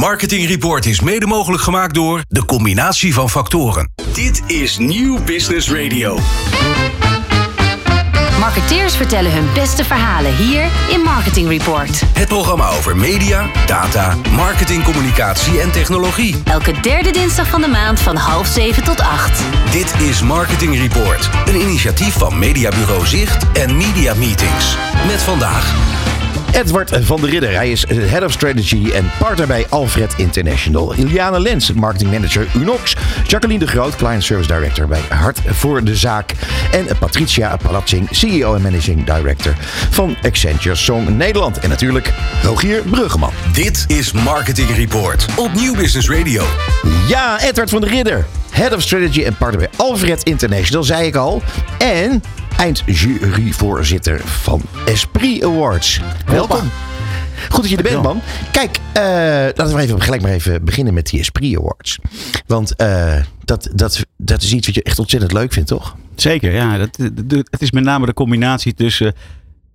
Marketing Report is mede mogelijk gemaakt door de combinatie van factoren. Dit is Nieuw Business Radio. Marketeers vertellen hun beste verhalen hier in Marketing Report. Het programma over media, data, marketing, communicatie en technologie. Elke derde dinsdag van de maand van half zeven tot acht. Dit is Marketing Report, een initiatief van Mediabureau Zicht en Media Meetings. Met vandaag Edward van der Ridder. Hij is Head of Strategy en partner bij Alfred International. Iliane Lens, Marketing Manager Unox. Jacqueline de Groot, Client Service Director bij Hart voor de Zaak. En Patricia Palatzing, CEO en Managing Director van Accenture Song Nederland. En natuurlijk Rogier Bruggeman. Dit is Marketing Report op Nieuw Business Radio. Ja, Edward van der Ridder. Head of Strategy en partner bij Alfred International, zei ik al. En eindjuryvoorzitter van Esprit Awards. Welkom. Goed dat je er bent, man. Kijk, uh, laten we even gelijk maar even beginnen met die Esprit Awards. Want uh, dat, dat, dat is iets wat je echt ontzettend leuk vindt, toch? Zeker, ja. Dat, het is met name de combinatie tussen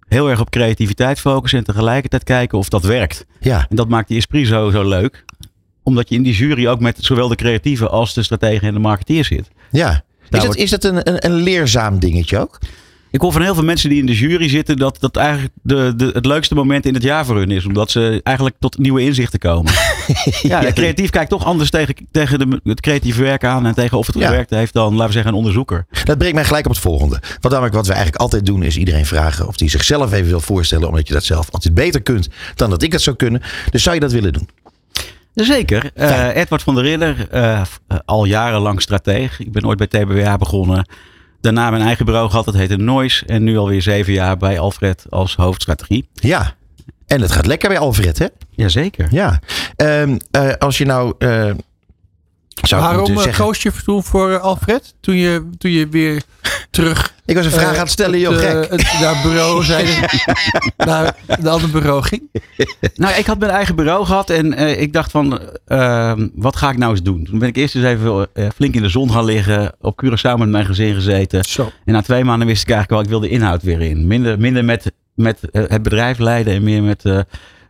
heel erg op creativiteit focussen en tegelijkertijd kijken of dat werkt. Ja. En dat maakt die Esprit zo, zo leuk. Omdat je in die jury ook met zowel de creatieve als de strategen en de marketeer zit. Ja. Is dat, is dat een, een, een leerzaam dingetje ook? Ik hoor van heel veel mensen die in de jury zitten dat dat eigenlijk de, de, het leukste moment in het jaar voor hun is. Omdat ze eigenlijk tot nieuwe inzichten komen. ja, creatief kijkt toch anders tegen, tegen de, het creatieve werk aan en tegen of het gewerkt heeft dan, laten we zeggen, een onderzoeker. Dat brengt mij gelijk op het volgende. Wat, namelijk, wat we eigenlijk altijd doen is iedereen vragen of die zichzelf even wil voorstellen. Omdat je dat zelf altijd beter kunt dan dat ik dat zou kunnen. Dus zou je dat willen doen? Zeker. Uh, Edward van der Ridder, uh, al jarenlang strateeg. Ik ben ooit bij TBWA begonnen. Daarna mijn eigen bureau gehad, dat heette Noise. En nu alweer zeven jaar bij Alfred als hoofdstrategie. Ja, en het gaat lekker bij Alfred, hè? Jazeker. Ja. Um, uh, als je nou... Zou Waarom zeggen... koos je toen voor Alfred? Toen je, toen je weer terug... Ik was een vraag uh, aan het stellen, joh, gek. Het, naar bureau zijn, naar de andere bureau ging. Nou, ik had mijn eigen bureau gehad en uh, ik dacht van, uh, wat ga ik nou eens doen? Toen ben ik eerst eens even uh, flink in de zon gaan liggen, op Curaçao met mijn gezin gezeten. Zo. En na twee maanden wist ik eigenlijk wel, ik wil de inhoud weer in. Minder, minder met, met het bedrijf leiden en meer met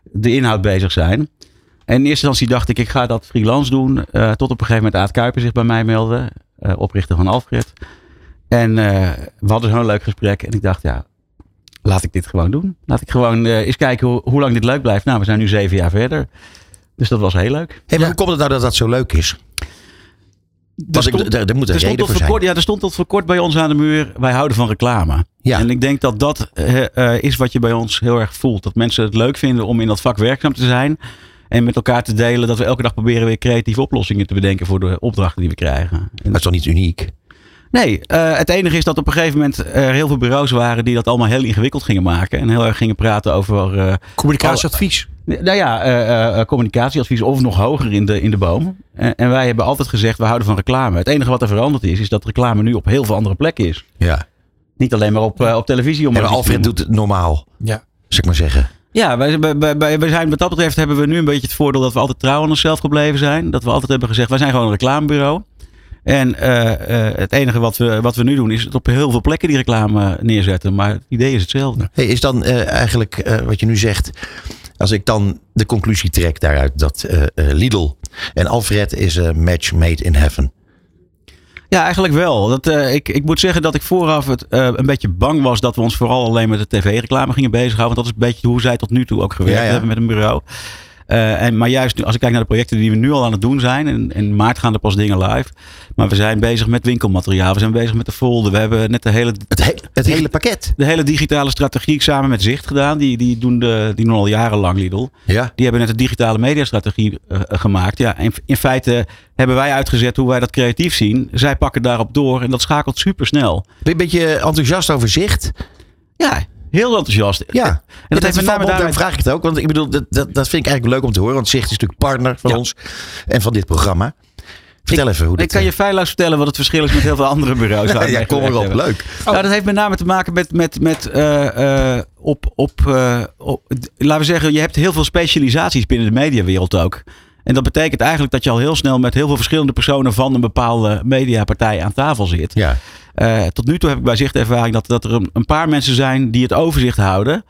de inhoud bezig zijn. En in eerste instantie dacht ik, ik ga dat freelance doen. tot op een gegeven moment Aad Kuiper zich bij mij meldde, oprichter van Alfred. En uh, we hadden zo'n leuk gesprek. En ik dacht, ja, laat ik dit gewoon doen. Laat ik gewoon eens kijken hoe, hoe lang dit leuk blijft. Nou, we zijn nu zeven jaar verder. Dus dat was heel leuk. Hey, maar ja. hoe komt het nou dat dat zo leuk is? Er, stond, er, er moet een er reden voor zijn. Kort, ja, er stond tot voor kort bij ons aan de muur. Wij houden van reclame. Ja. En ik denk dat dat uh, is wat je bij ons heel erg voelt. Dat mensen het leuk vinden om in dat vak werkzaam te zijn. En met elkaar te delen dat we elke dag proberen weer creatieve oplossingen te bedenken voor de opdrachten die we krijgen. En dat is toch niet uniek? Nee, uh, het enige is dat op een gegeven moment er heel veel bureaus waren die dat allemaal heel ingewikkeld gingen maken. En heel erg gingen praten over. Uh, communicatieadvies. Al, nou ja, uh, communicatieadvies of nog hoger in de, in de boom. En, en, wij hebben altijd gezegd, we houden van reclame. Het enige wat er veranderd is, is dat reclame nu op heel veel andere plekken is. Ja. Niet alleen maar op, op televisie. Om en Alfred doet het normaal. Ja. Zeg ik maar zeggen. Ja, wij, zijn, wat dat betreft hebben we nu een beetje het voordeel dat we altijd trouw aan onszelf gebleven zijn. Dat we altijd hebben gezegd, wij zijn gewoon een reclamebureau. En uh, uh, het enige wat we, wat we nu doen is het op heel veel plekken die reclame neerzetten. Maar het idee is hetzelfde. Is dan eigenlijk wat je nu zegt, als ik dan de conclusie trek daaruit dat Lidl en Alfred is een match made in heaven. Ja, eigenlijk wel. Dat, uh, ik, ik moet zeggen dat ik vooraf het, uh, een beetje bang was dat we ons vooral alleen met de tv-reclame gingen bezighouden. Want dat is een beetje hoe zij tot nu toe ook gewerkt ja, ja. hebben met een bureau. Uh, en, maar juist nu, als ik kijk naar de projecten die we nu al aan het doen zijn. En in maart gaan er pas dingen live. Maar we zijn bezig met winkelmateriaal. We zijn bezig met de folder. We hebben net de hele... Het, he het hele pakket. De hele digitale strategie samen met Zicht gedaan. Die, die, doen, de, die doen al jarenlang Lidl. Ja. Die hebben net de digitale mediastrategie uh, gemaakt. Ja, in, in feite hebben wij uitgezet hoe wij dat creatief zien. Zij pakken daarop door. En dat schakelt super snel. Ben je een beetje enthousiast over Zicht? Ja, Heel enthousiast. Ja, en dat, heeft met name daarom vraag ik het ook. Want ik bedoel, dat, dat, dat vind ik eigenlijk leuk om te horen. Want Zicht is natuurlijk partner van ja. ons en van dit programma. Vertel ik, even hoe dit... Ik kan je feilloos vertellen wat het verschil is met heel veel andere bureaus. ja, kom erop. Leuk. Oh. Nou, dat heeft met name te maken met, met, met uh, uh, op, op, uh, op, laten we zeggen, je hebt heel veel specialisaties binnen de mediawereld ook. En dat betekent eigenlijk dat je al heel snel met heel veel verschillende personen van een bepaalde mediapartij aan tafel zit. Ja. Uh, tot nu toe heb ik bij zicht de ervaring dat, dat er een, een, paar mensen zijn die het overzicht houden.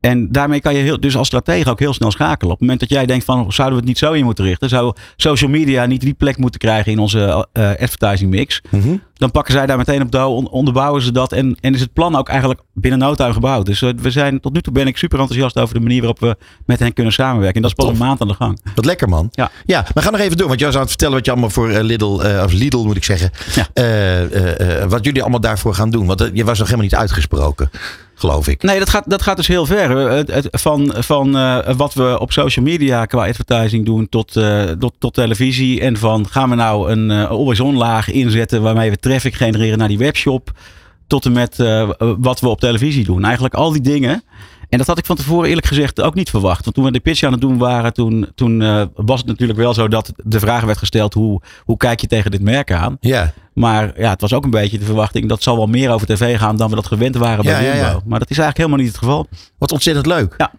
En daarmee kan je heel, dus als stratege ook heel snel schakelen. Op het moment dat jij denkt van zouden we het niet zo in moeten richten? Zou social media niet die plek moeten krijgen in onze uh, advertising mix? Mhm. Dan pakken zij daar meteen op touw, onderbouwen ze dat. En, en is het plan ook eigenlijk binnen no time gebouwd. Dus uh, we zijn, tot nu toe ben ik super enthousiast over de manier waarop we met hen kunnen samenwerken. En dat is pas Tof. een maand aan de gang. Wat lekker man. Ja. ja maar ga nog even door. Want jij aan het vertellen wat je allemaal voor eh, Lidl, eh, of Lidl moet ik zeggen. Ja. eh, eh, eh, wat jullie allemaal daarvoor gaan doen. Want eh, je was nog helemaal niet uitgesproken. Geloof ik. Nee, dat gaat, dat gaat dus heel ver. Van van eh, wat we op social media qua advertising doen tot, eh, tot, tot televisie. En van gaan we nou een eh always-on laag inzetten waarmee we traffic genereren naar die webshop. Tot en met wat we op televisie doen. Eigenlijk al die dingen. En dat had ik van tevoren eerlijk gezegd ook niet verwacht. Want toen we de pitch aan het doen waren, toen, toen eh, was het natuurlijk wel zo dat de vraag werd gesteld: hoe, hoe kijk je tegen dit merk aan? Ja. Maar ja, het was ook een beetje de verwachting dat zal wel meer over tv gaan dan we dat gewend waren bij Ja, ja, Jumbo. ja. Maar dat is eigenlijk helemaal niet het geval. Wat ontzettend leuk. Ja.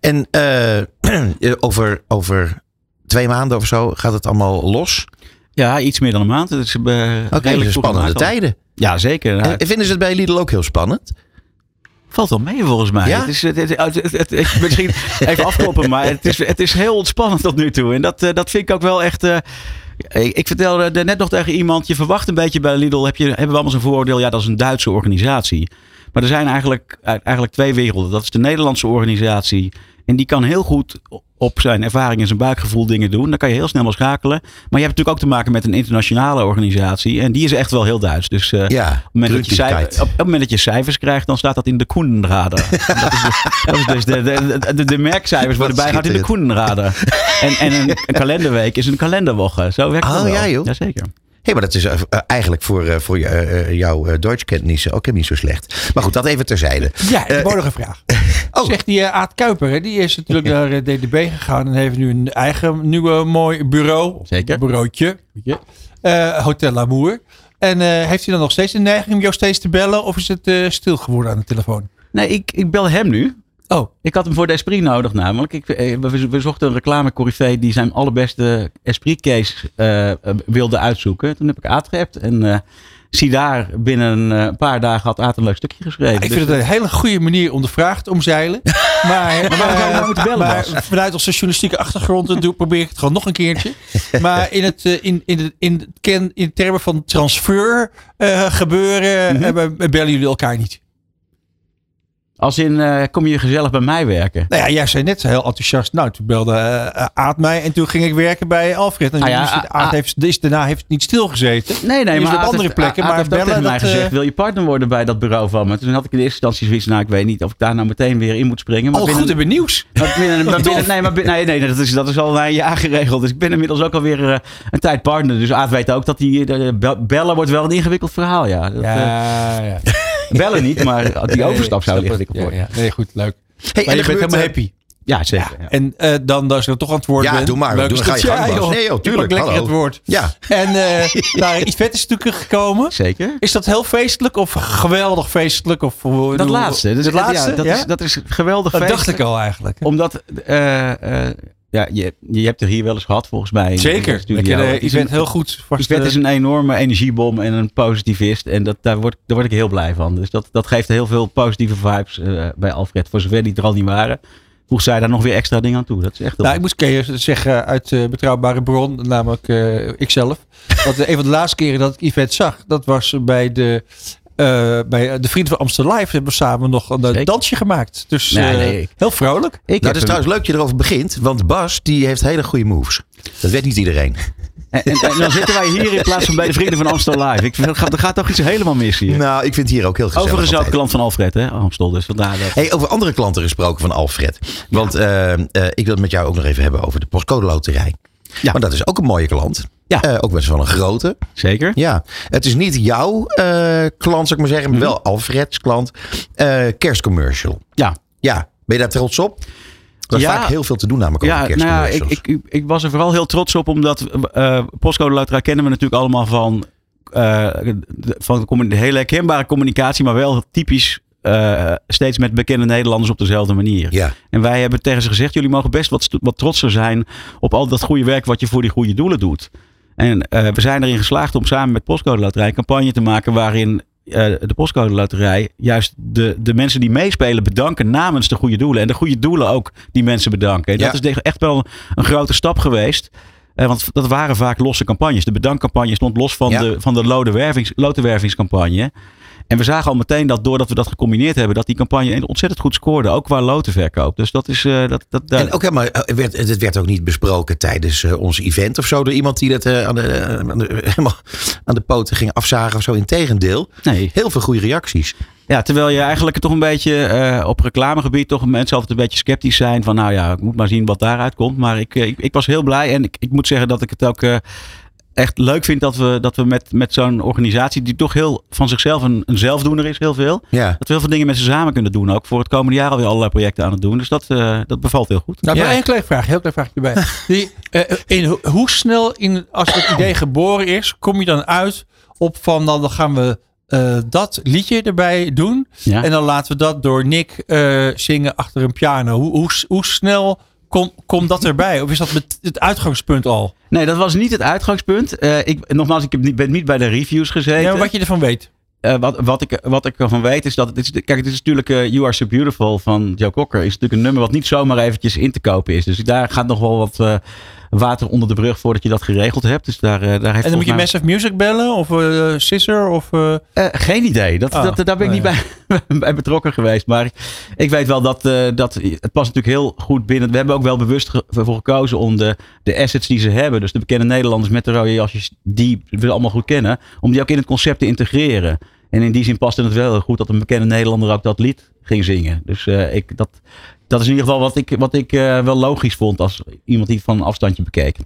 En eh, over, over twee maanden of zo gaat het allemaal los. Ja, iets meer dan een maand. Het is uh, Oké, redelijk dus spannende tijden. Ja, zeker. En vinden ze het bij Lidl ook heel spannend? Valt wel mee volgens mij. Ja? Het is, het, het, het- het- het- ik- misschien even afkloppen, maar het is, het is heel ontspannend tot nu toe. En dat, eh, dat vind ik ook wel echt... eh, ik, ik vertelde er net nog tegen iemand, je verwacht een beetje bij Lidl, heb je, hebben we allemaal zo'n vooroordeel, ja dat is een Duitse organisatie. Maar er zijn eigenlijk, eigenlijk twee werelden. Dat is de Nederlandse organisatie. En die kan heel goed op zijn ervaring en zijn buikgevoel dingen doen. Dan kan je heel snel wel schakelen. Maar je hebt natuurlijk ook te maken met een internationale organisatie. En die is echt wel heel Duits. Dus eh, Ja, op, het moment dat je cijfer- Gründlichkeit. op, op het moment dat je cijfers krijgt, dan staat dat in de Koendenrader. dat is, dus, dat is dus de, de, de, de merkcijfers worden bijgehouden in de Koendenrader. En, en een, een kalenderweek is een kalenderwoche. Zo werkt het Oh, wel. ja, joh. Jazeker. Hé, maar dat is eh, eh, eigenlijk voor, eh, voor je, eh, eh, jouw uh, Duitskennis ook niet zo slecht. Maar goed, dat even terzijde. Ja, ik heb ook nog een vraag. oh. Zegt die Aad Kuiper, hè, die is natuurlijk naar DDB gegaan en heeft nu een eigen nieuwe mooi bureau. Zeker. Bureautje. Eh, Hotel Amour. En eh, heeft hij dan nog steeds de neiging om jou steeds te bellen of is het eh, stil geworden aan de telefoon? Nee, ik, ik bel hem nu. Oh, Ik had hem voor de Esprit nodig namelijk. Ik, eh, we, we zochten een reclamecorrivee die zijn allerbeste Esprit case eh, eh, wilde uitzoeken. Toen heb ik Aad geappt en eh, zie daar binnen een paar dagen had Aad een leuk stukje geschreven. ik Dus, vind het een hele goede manier om de vraag te omzeilen. Maar, waarom zou je nou moeten bellen, maar vanuit onze journalistieke achtergrond doe, probeer ik het gewoon nog een keertje. Maar in, het, in, in, in, ken, in termen van transfer gebeuren be- bellen jullie elkaar niet. Als in, eh, kom je gezellig bij mij werken? Nou ja, jij zei net heel enthousiast. Nou, toen belde eh, Aad mij en toen ging ik werken bij Alfred. En Ah ja, Aad heeft, is daarna heeft niet stilgezeten. Nee, nee, maar op andere heeft- plekken, Aad maar heeft bellen, tegen mij dat, eh, gezegd, wil je partner worden bij dat bureau van me? Toen had ik in eerste instantie zoiets, nou ik weet niet of ik daar nou meteen weer in moet springen. Maar binnen- goed hebben nieuws. Maar binnen, maar Wat binnen- tof. nee, maar binnen- nee, nee, dat is, dat is al na een jaar geregeld. Dus ik ben inmiddels ook alweer een tijd partner. Dus Aad weet ook dat die bel- bellen wordt wel een ingewikkeld verhaal. Ja. Dat, eh, ja. Bellen niet, maar die overstap zou ja, worden. ja. Nee, goed, leuk. Hey, Maar en je bent helemaal eh, happy. Ja, zeker. Ja. En eh, dan, als ik er toch aan het woord Ja, doe maar. leuk Doe, is ga dat je gang, joh. Nee, joh, Je tuurlijk. lekker Hallo. het woord. Ja. En eh nou, Yvette is natuurlijk gekomen. Zeker. Is dat heel feestelijk of geweldig feestelijk? Of, hoe- Dat hoe- laatste. Dus dat laatste? Ja, dat, ja? Is, dat is geweldig Dat dacht feestelijk. ik al eigenlijk. Omdat, eh, eh, ja, je, je hebt er hier wel eens gehad volgens mij. Zeker. studio. Ik Yvette heel goed. Vast, Yvette eh, is een enorme energiebom en een positivist. En dat, daar, word, daar word ik heel blij van. Dus dat, dat geeft heel veel positieve vibes eh, bij Alfred. Voor zover die er al niet waren, voegt zij daar nog weer extra dingen aan toe. Dat is echt Nou, ik moest keer zeggen uit eh, betrouwbare bron, namelijk eh, ikzelf. Eh, een van de laatste keren dat ik Yvette zag, dat was bij de, eh, bij de Vrienden van Amsterdam Live. Hebben we samen nog een eh, Zeker. dansje gemaakt. Dus Nee, eh, nee, ik- heel vrolijk. Ik Nou, dat is hem- trouwens leuk dat je erover begint. Want Bas, die heeft hele goede moves. Dat weet niet iedereen. en, en, en dan zitten wij hier in plaats van bij de Vrienden van Amstel Live. Ik vind, er gaat, er gaat toch iets helemaal mis hier. Nou, ik vind het hier ook heel gezellig. Overigens ook klant van Alfred, hè? Amstel. Dus vandaar dat. Hey, over andere klanten gesproken van Alfred. Want eh, eh, ik wil het met jou ook nog even hebben over de postcode loterij. Ja. Want dat is ook een mooie klant. Ja. Eh, ook best wel een grote. Zeker. Ja. Het is niet jouw eh, klant, zou ik maar zeggen. Maar wel Alfreds klant. Eh, kerstcommercial. Ja. Ja. Ben je daar trots op? Er is Ja. vaak heel veel te doen namelijk Ja, over nou ja, ik, ik, ik, ik was er vooral heel trots op, omdat Postcode Loterij kennen we natuurlijk allemaal van, van de hele herkenbare communicatie, maar wel typisch eh, steeds met bekende Nederlanders op dezelfde manier. ja. En wij hebben tegen ze gezegd, jullie mogen best wat, wat trotser zijn op al dat goede werk wat je voor die goede doelen doet. En eh, we zijn erin geslaagd om samen met Postcode Loterij een campagne te maken waarin eh, de postcode loterij juist de, de mensen die meespelen bedanken namens de goede doelen. En de goede doelen ook die mensen bedanken. En Ja. dat is echt wel een, grote stap geweest. Want dat waren vaak losse campagnes. De bedankcampagne stond los van Ja. de, van de lotenwervings, lotenwervingscampagne. En we zagen al meteen dat doordat we dat gecombineerd hebben, dat die campagne ontzettend goed scoorde. Ook qua lotenverkoop. Dus dat is. eh, dat, dat, daar- En ook helemaal, eh, werd, het werd ook niet besproken tijdens eh, ons event of zo. Door iemand die dat aan, de, aan, de, helemaal aan de poten ging afzagen of zo. Integendeel. nee. Heel veel goede reacties. Ja, terwijl je eigenlijk toch een beetje op reclamegebied toch mensen altijd een beetje sceptisch zijn. Van nou ja, ik moet maar zien wat daaruit komt. Maar ik, ik, ik was heel blij en ik, ik moet zeggen dat ik het ook echt leuk vind dat we, dat we met, met zo'n organisatie die toch heel van zichzelf een, een zelfdoener is, heel veel. Ja. Dat we heel veel dingen met ze samen kunnen doen. Ook voor het komende jaar alweer allerlei projecten aan het doen. Dus dat, eh, dat bevalt heel goed. Nou, Ja. één klein vraag, heel klein vraagje erbij. Die, eh, in, ho- hoe snel, in, als het idee geboren is, kom je dan uit op van dan gaan we eh, dat liedje erbij doen. Ja. En dan laten we dat door Nick eh, zingen achter een piano. Hoe, hoe, hoe snel komt komt dat erbij? Of is dat met het uitgangspunt al? Nee, dat was niet het uitgangspunt. Eh, ik, nogmaals, ik heb ben niet bij de reviews gezeten. Ja, wat je ervan weet. Eh, wat, wat, ik, wat ik ervan weet is dat het is. Kijk, het is natuurlijk eh, You Are So Beautiful van Joe Cocker. Is natuurlijk een nummer wat niet zomaar eventjes in te kopen is. Dus daar gaat nog wel wat water onder de brug voordat je dat geregeld hebt. Dus daar, eh, daar heeft En dan moet je mij- Massive Music bellen? Of eh Scissor? Of, eh, geen idee. Dat, Oh, dat, daar ben ik niet bij, bij betrokken geweest. Maar ik weet wel dat, dat het past natuurlijk heel goed binnen. We hebben ook wel bewust ge- voor gekozen om de, de assets die ze hebben. Dus de bekende Nederlanders met de rode jasjes, die we allemaal goed kennen. Om die ook in het concept te integreren. En in die zin paste het wel heel goed dat een bekende Nederlander ook dat lied ging zingen. Dus ik, dat, dat is in ieder geval wat ik, wat ik eh, wel logisch vond als iemand die het van een afstandje bekeek.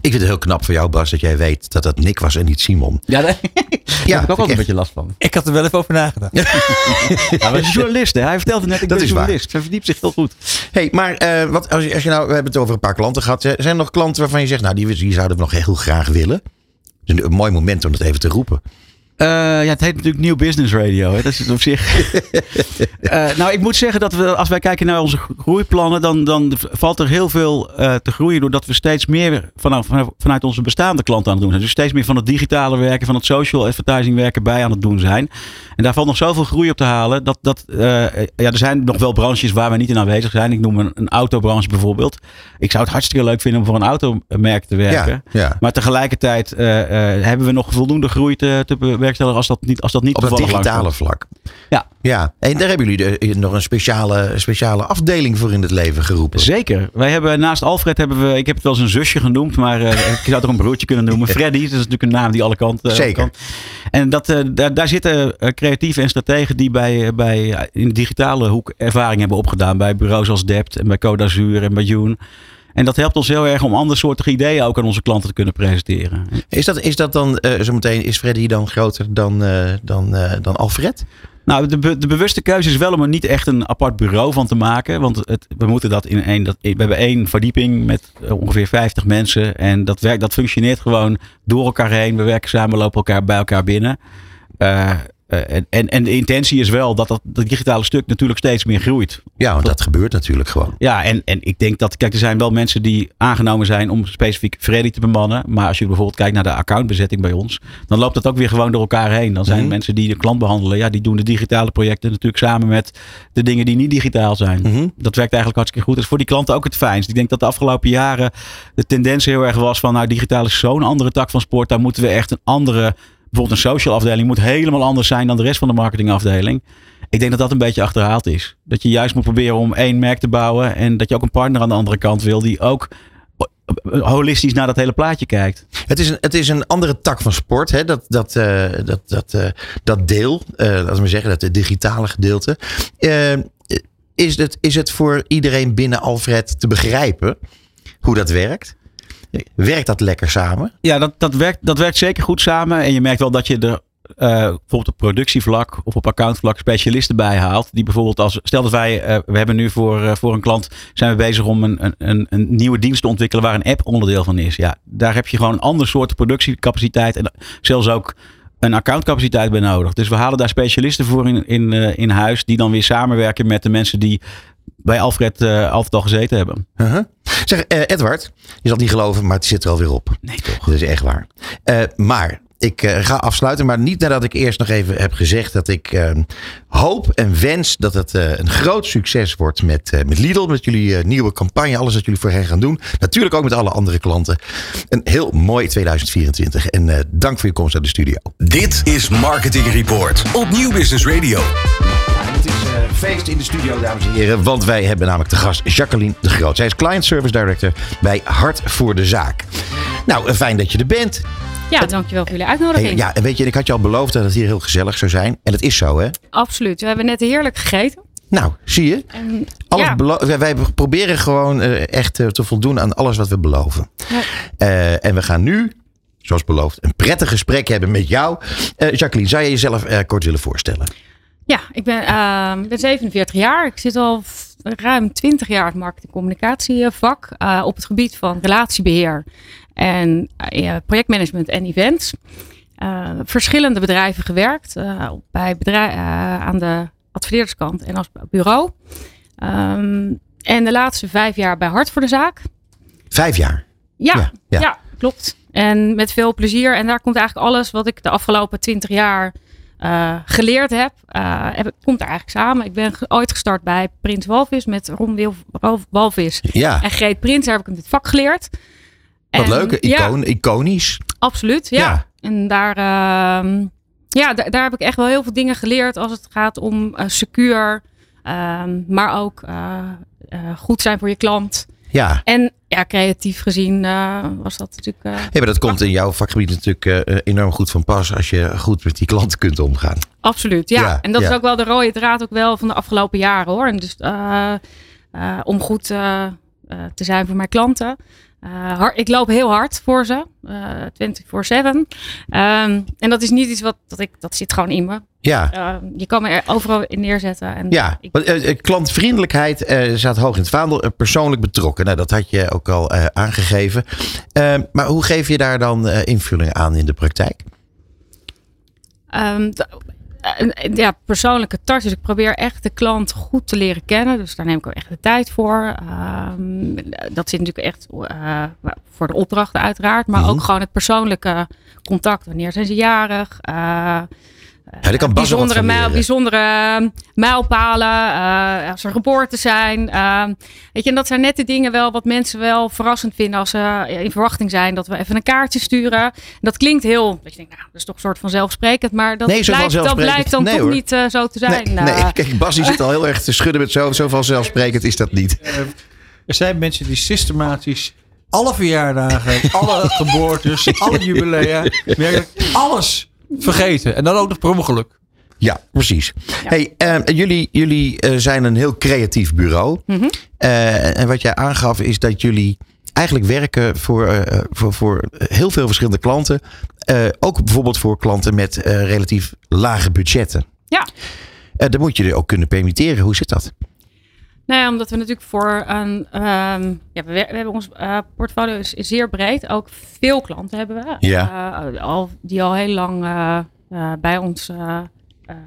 Ik vind het heel knap voor jou, Bas, dat jij weet dat dat Nick was en niet Simon. Ja, daar Ja, heb ik ook wel een beetje last van. ik had er wel even over nagedacht. Ja, hij is een journalist, hè? Hij vertelde net, ik Dat ben is waar. journalist. Hij verdiept zich heel goed. hey, maar eh, wat, als, je, als je nou, we hebben het over een paar klanten gehad. Eh, Zijn er nog klanten waarvan je zegt, nou, die, die zouden we nog heel graag willen? Het is een, een mooi moment om dat even te roepen. Eh, ja, het heet natuurlijk Nieuw Business Radio. Hè. Dat is het op zich. Eh, nou, ik moet zeggen dat we, als wij kijken naar onze groeiplannen, dan, dan valt er heel veel eh, te groeien. Doordat we steeds meer vanuit, vanuit onze bestaande klanten aan het doen zijn. Dus steeds meer van het digitale werken, van het social advertising werken bij aan het doen zijn. En daar valt nog zoveel groei op te halen. Dat, dat, ja, er zijn nog wel branches waar we niet in aanwezig zijn. Ik noem een, een autobranche bijvoorbeeld. Ik zou het hartstikke leuk vinden om voor een automerk te werken. Ja, ja. Maar tegelijkertijd hebben we nog voldoende groei te, te bewerkstelligen als dat niet, als dat niet Op het digitale langskomt. vlak. Ja. Ja, en daar hebben jullie de- nog een speciale, speciale afdeling voor in het leven geroepen. Zeker. Wij hebben naast Alfred hebben we, ik heb het wel eens een zusje genoemd, maar eh, ik zou het ook een broertje kunnen noemen. Freddy, dat is natuurlijk een naam die alle kanten. alle Zeker. En dat, eh, daar, daar zitten creatieven en strategen die bij, bij, in de digitale hoek ervaring hebben opgedaan. Bij bureaus als Dept en bij Coda Zuur en bij Joen. En dat helpt ons heel erg om andersoortige ideeën ook aan onze klanten te kunnen presenteren. Is dat, is dat dan, eh zometeen, is Freddy dan groter dan, eh, dan, eh, dan Alfred? Nou, de, be- de bewuste keuze is wel om er niet echt een apart bureau van te maken. Want het, we moeten dat in één. Dat, we hebben één verdieping met ongeveer 50 mensen. En dat, werkt, dat functioneert gewoon door elkaar heen. We werken samen, lopen elkaar bij elkaar binnen. Eh, en, en, en de intentie is wel dat dat, dat digitale stuk natuurlijk steeds meer groeit. Ja, want dat gebeurt natuurlijk gewoon. Ja, en, en ik denk dat, kijk, er zijn wel mensen die aangenomen zijn om specifiek Freddy te bemannen. Maar als je bijvoorbeeld kijkt naar de accountbezetting bij ons, dan loopt dat ook weer gewoon door elkaar heen. Dan zijn Mhm. mensen die de klant behandelen, ja, die doen de digitale projecten natuurlijk samen met de dingen die niet digitaal zijn. Mhm. Dat werkt eigenlijk hartstikke goed. Dat is voor die klanten ook het fijnst. Ik denk dat de afgelopen jaren de tendens heel erg was van, nou, digitaal is zo'n andere tak van sport. Daar moeten we echt een andere, bijvoorbeeld een social afdeling moet helemaal anders zijn dan de rest van de marketingafdeling. Ik denk dat dat een beetje achterhaald is. Dat je juist moet proberen om één merk te bouwen. En dat je ook een partner aan de andere kant wil die ook holistisch naar dat hele plaatje kijkt. Het is een, het is een andere tak van sport, hè? Dat, dat, eh, dat, dat, eh, dat deel, eh, laten we zeggen, dat het digitale gedeelte. Eh, is, het, is het voor iedereen binnen Alfred te begrijpen hoe dat werkt? Werkt dat lekker samen? Ja, dat, dat, werkt, dat werkt zeker goed samen. En je merkt wel dat je er eh, bijvoorbeeld op productievlak of op accountvlak specialisten bij haalt. Die bijvoorbeeld als, stel dat wij, eh, we hebben nu voor, eh, voor een klant, zijn we bezig om een, een- een, nieuwe dienst te ontwikkelen waar een app onderdeel van is. Ja, daar heb je gewoon een ander soort productiecapaciteit en zelfs ook een accountcapaciteit bij nodig. Dus we halen daar specialisten voor in, in, in huis die dan weer samenwerken met de mensen die bij Alfred eh, altijd al gezeten hebben. Uh-huh. Zeg, eh, Edward, je zal het niet geloven, maar het zit er alweer op. Nee toch? Dat is echt waar. Eh, maar ik eh, ga afsluiten, maar niet nadat ik eerst nog even heb gezegd dat ik eh, hoop en wens dat het eh, een groot succes wordt met, eh, met Lidl. Met jullie eh, nieuwe campagne, alles wat jullie voor hen gaan doen. Natuurlijk ook met alle andere klanten. Een heel mooi 2024. En eh, dank voor je komst naar de studio. Dit is Marketing Report op Nieuw Business Radio. Eh, feest in de studio, dames en heren. Want wij hebben namelijk de gast Jacqueline de Groot. Zij is Client Service Director bij Hart voor de Zaak. Nou, eh, fijn dat je er bent. Ja, dankjewel voor jullie Hey, uitnodiging. ja, en weet je, ik had je al beloofd dat het hier heel gezellig zou zijn. En het is zo, hè? Absoluut. We hebben net heerlijk gegeten. Nou, zie je? En, Alles ja, wij, proberen gewoon eh, echt te voldoen aan alles wat we beloven. Ja. En we gaan nu, zoals beloofd, een prettig gesprek hebben met jou. Jacqueline, zou je jezelf kort willen voorstellen? Ja, ik ben, eh, ik ben 47 jaar. Ik zit al ruim 20 jaar in het marketing-communicatievak eh, op het gebied van relatiebeheer en eh, projectmanagement en events. Eh, verschillende bedrijven gewerkt, bij bedrij- eh, aan de adverteerderskant en als bureau. Ehm, en de laatste vijf jaar bij Hart voor de Zaak. Vijf jaar. Ja, Ja, ja. ja. klopt. En met veel plezier. En daar komt eigenlijk alles wat ik de afgelopen twintig jaar eh, geleerd heb, eh, heb, komt daar eigenlijk samen. Ik ben ooit gestart bij Prins Walvis met Ron Walvis Ja, en Greet Prins. Daar heb ik in dit vak geleerd. wat En- leuk. Ja, Icoon, iconisch. absoluut. Ja. Ja. En daar, ehm, ja, daar, heb ik echt wel heel veel dingen geleerd als het gaat om eh, secuur, ehm, maar ook goed zijn voor je klant. Ja. En ja, creatief gezien eh, was dat natuurlijk. eh, Ja, maar dat komt in jouw vakgebied natuurlijk eh, enorm goed van pas als je goed met die klanten kunt omgaan. Absoluut, ja. Ja, en dat ja. is ook wel de rode draad ook wel van de afgelopen jaren hoor. En dus eh, eh, om goed eh, eh, te zijn voor mijn klanten. Eh, hard, ik loop heel hard voor ze, eh 24/7. Ehm, en dat is niet iets wat dat ik dat zit gewoon in me. Ja. Eh, je kan me er overal in neerzetten. En Ja, ik, eh, klantvriendelijkheid staat hoog in het vaandel. Persoonlijk betrokken. Nou, dat had je ook al aangegeven. Eh, maar hoe geef je daar dan invulling aan in de praktijk? Ehm, eh, ja, persoonlijke touch. Dus ik probeer echt de klant goed te leren kennen. Dus daar neem ik ook echt de tijd voor. Ehm, dat zit natuurlijk echt eh, voor de opdrachten uiteraard. Maar Mhm. ook gewoon het persoonlijke contact. Wanneer zijn ze jarig? Eh, Ja, kan bijzondere, mijl, bijzondere ehm, mijlpalen. eh, als er geboorte zijn. Ehm, weet je, en dat zijn net de dingen wel wat mensen wel verrassend vinden. Als ze in verwachting zijn dat we even een kaartje sturen. Dat klinkt heel, dat je denkt, nou, dat is toch een soort van zelfsprekend. Maar dat, Nee, blijkt, dat blijkt dan Nee, toch hoor. niet eh, zo te zijn. Nee, nee, kijk, Bas die zit al heel erg te schudden met zo, zo vanzelfsprekend is dat niet. Er zijn mensen die systematisch alle verjaardagen, alle geboortes, alle jubilea, werkelijk alles vergeten. En dan ook nog per ongeluk. Ja, precies. Hey, eh, jullie jullie eh, zijn een heel creatief bureau. Mhm. Eh, en wat jij aangaf is dat jullie eigenlijk werken voor, eh, voor, voor heel veel verschillende klanten. Ook bijvoorbeeld voor klanten met relatief lage budgetten. Ja. Dan moet je er ook kunnen permitteren. Hoe zit dat? Nou ja, omdat we natuurlijk voor een. ehm, ja, we, we hebben ons eh, portfolio is, is zeer breed. Ook veel klanten hebben we. Ja. eh, al, die al heel lang eh, bij ons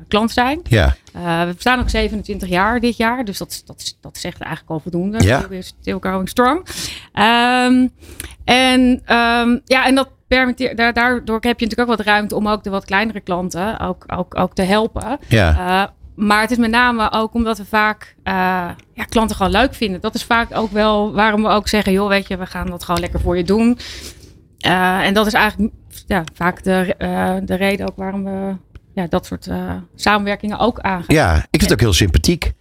klant zijn. Ja, we bestaan ook 27 jaar dit jaar. Dus dat, dat, dat zegt eigenlijk al voldoende. Ja. Still, still going strong. Ehm, en, ehm, ja, en dat permitteert, daardoor heb je natuurlijk ook wat ruimte om ook de wat kleinere klanten ook, ook, ook te helpen. ja. Maar het is met name ook omdat we vaak eh, ja, klanten gewoon leuk vinden. Dat is vaak ook wel waarom we ook zeggen, joh, weet je, we gaan dat gewoon lekker voor je doen. Eh, en dat is eigenlijk ja, vaak de, eh, de reden ook waarom we ja, dat soort samenwerkingen ook aangaan. ja, ik vind het ook heel sympathiek,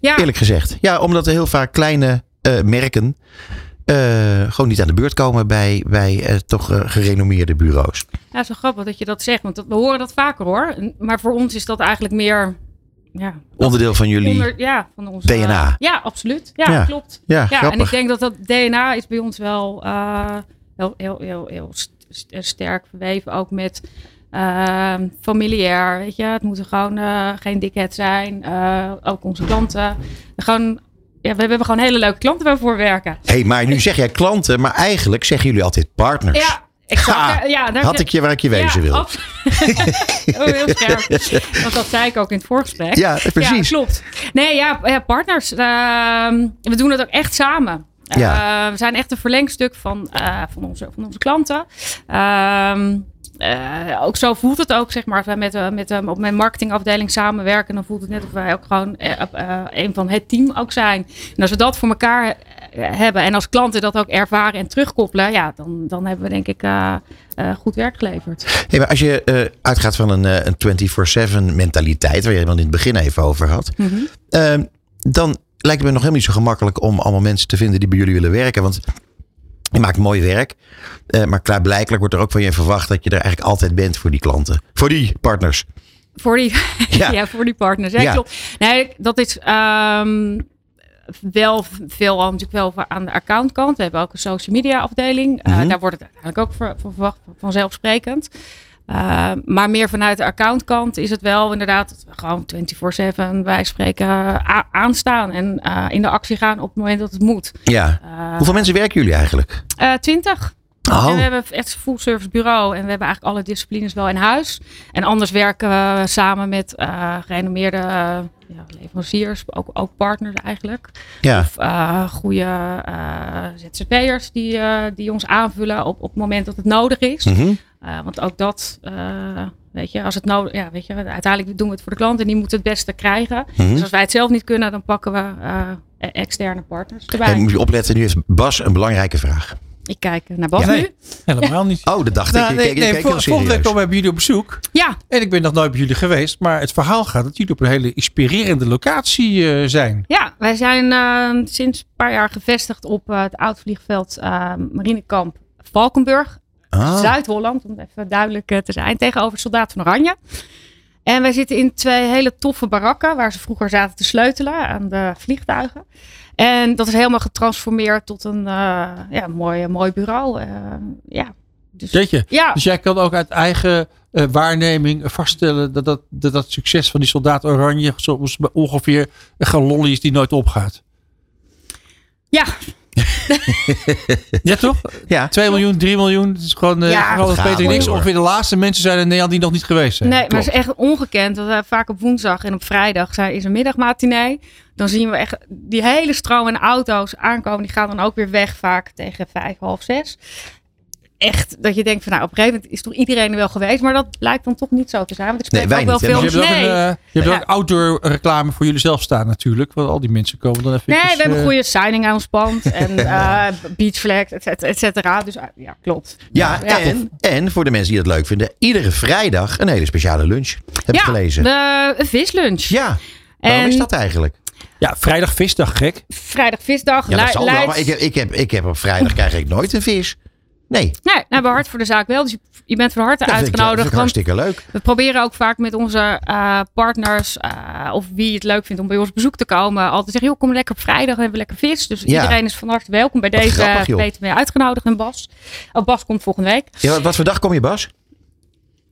Ja, eerlijk gezegd. Ja, omdat er heel vaak kleine merken eh, gewoon niet aan de beurt komen bij, bij eh, toch eh, gerenommeerde bureaus. ja, zo grappig dat je dat zegt, want dat, we horen dat vaker hoor. Maar voor ons is dat eigenlijk meer ja, Onderdeel van jullie. onder, ja, van ons DNA. ja, absoluut. Ja, Ja. klopt. Ja, Ja, en ik denk dat dat DNA is bij ons wel heel, heel, heel, heel st- st- sterk verweven. Ook met eh, familiair, weet je. Het moeten gewoon eh, geen dikheid zijn. Ook onze klanten. Gewoon, ja, we hebben gewoon hele leuke klanten waarvoor we werken. Hé, hey, maar nu zeg jij klanten, maar eigenlijk zeggen jullie altijd partners. Ja, exact. Ha, ja, daar Had ik je waar ik je wezen ja, wil. oh, heel scherp. Want dat zei ik ook in het voorgesprek. Ja, precies. Ja, klopt. Nee, ja, ja partners. ehm, we doen het ook echt samen. Ja. Eh, we zijn echt een verlengstuk van, eh, van, onze, van onze klanten. Ehm, eh, ook zo voelt het ook, zeg maar, als wij met, met, op mijn marketingafdeling samenwerken, dan voelt het net of wij ook gewoon een van het team ook zijn. En als we dat voor elkaar hebben en als klanten dat ook ervaren en terugkoppelen, ja, dan, dan hebben we denk ik goed werk geleverd. Hey, maar als je uitgaat van een, een 24-7 mentaliteit, waar je het in het begin even over had, ehm, dan lijkt me nog helemaal niet zo gemakkelijk om allemaal mensen te vinden die bij jullie willen werken. Want je maakt mooi werk, eh, maar klaarblijkelijk wordt er ook van je verwacht dat je er eigenlijk altijd bent voor die klanten, voor die partners. Voor die, Ja. ja. voor die partners. Ja, Ja. klopt. Nee, dat is ehm, wel veel natuurlijk wel aan de accountkant. We hebben ook een social media afdeling. Eh, Mhm. daar wordt het eigenlijk ook voor, voor verwacht vanzelfsprekend. Eh, maar meer vanuit de accountkant is het wel inderdaad dat we gewoon 24-7 wij spreken a- aanstaan en eh, in de actie gaan op het moment dat het moet. Ja. Eh, Hoeveel mensen werken jullie eigenlijk? eh, 20. Oh. En we hebben echt een full service bureau en we hebben eigenlijk alle disciplines wel in huis. En anders werken we samen met eh gerenommeerde eh, ja, leveranciers, ook, ook partners eigenlijk. Ja. Of eh goede eh, ZZP'ers die, eh, die ons aanvullen op, op het moment dat het nodig is. Mhm. Eh, want ook dat, eh, weet je, als het nodig ja, weet je, uiteindelijk doen we het voor de klant en die moeten het beste krijgen. Mhm. Dus als wij het zelf niet kunnen, dan pakken we eh, externe partners erbij. En moet je opletten, nu heeft Bas een belangrijke vraag. Ik kijk naar Bas Ja, nee. nu. Helemaal niet. Oh, dat dacht Nou, ik. nee, ik, ik, nee, ik, ik vol- heel volgende week serieus. komen we bij jullie op bezoek. Ja, En ik ben nog nooit bij jullie geweest. Maar het verhaal gaat dat jullie op een hele inspirerende locatie eh, zijn. Ja, wij zijn eh, sinds een paar jaar gevestigd op het oud-vliegveld eh, Marinekamp Valkenburg, Ah. Zuid-Holland, om even duidelijk eh, te zijn, tegenover Soldaat van Oranje. En wij zitten in twee hele toffe barakken waar ze vroeger zaten te sleutelen aan de vliegtuigen. En dat is helemaal getransformeerd tot een eh, ja, mooi, mooi bureau. eh, ja. Dus, Jeetje. ja, Dus jij kan ook uit eigen eh, waarneming vaststellen dat dat, dat dat succes van die soldaat Oranje soms ongeveer een galollie is die nooit opgaat. ja, Ja, toch? Ja. 2 miljoen, 3 miljoen. Het is gewoon, eh Ja, gewoon het als gaat Peter niks. Ongeveer de laatste mensen zijn in Nederland die nog niet geweest zijn. Nee, maar het is echt ongekend. Dat we vaak op woensdag en op vrijdag zijn, is een middagmatinee. Dan zien we echt die hele stroom en auto's aankomen. Die gaan dan ook weer weg vaak tegen vijf, half zes. Echt dat je denkt van nou op een gegeven moment is toch iedereen er wel geweest. Maar dat lijkt dan toch niet zo te zijn. Want ik spreek Nee, wij ook wel niet, veel Dus je hebt ook, een, eh, je hebt Ja. ook outdoor reclame voor jullie zelf staan natuurlijk. Want al die mensen komen dan even... Nee, we hebben eh, een goede signing aan ons pand. En eh beach flag, et cetera, et cetera. Dus ja, klopt. Ja, Ja. en, en voor de mensen die het leuk vinden, iedere vrijdag een hele speciale lunch. Heb ik gelezen. de- een vislunch. Ja, waarom En is dat eigenlijk? Ja, vrijdag visdag, gek. vrijdag visdag. Ja, dat zal wel, maar ik heb, ik, heb, ik heb op vrijdag krijg ik nooit een vis. Nee, Nee, nou, we hebben hart voor de zaak wel. Dus je, bent van harte dat dat uitgenodigd. ik want hartstikke leuk. we proberen ook vaak met onze eh, partners, eh, of wie het leuk vindt om bij ons bezoek te komen, altijd zeggen, joh, kom lekker op vrijdag, hebben we lekker vis. Dus Ja. iedereen is van harte welkom bij Wat deze grappig, joh. Peter mee uitgenodigd en Bas. Oh, Bas komt volgende week. Ja, wat voor dag kom je, Bas?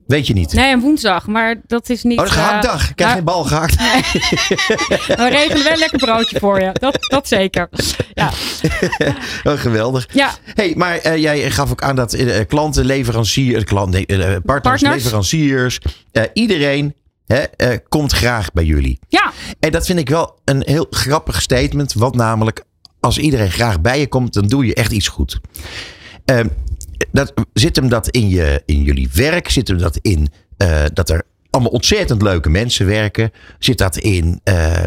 Weet je niet. Nee, een woensdag, maar dat is niet... Oh, dat is een eh, gehaktdag. Ik krijg geen bal gehakt. We regelen wel een lekker broodje voor je. Dat, dat zeker. Ja, Oh, geweldig. ja hey, maar eh, jij gaf ook aan dat eh, klanten, leveranciers, klant, nee, eh, partners, Partners. leveranciers, iedereen hè, komt graag bij jullie. ja. En dat vind ik wel een heel grappig statement. Want namelijk, als iedereen graag bij je komt, dan doe je echt iets goed. Dat, zit hem dat in, je, in jullie werk? Zit hem dat in eh, dat er allemaal ontzettend leuke mensen werken? Zit dat in, eh,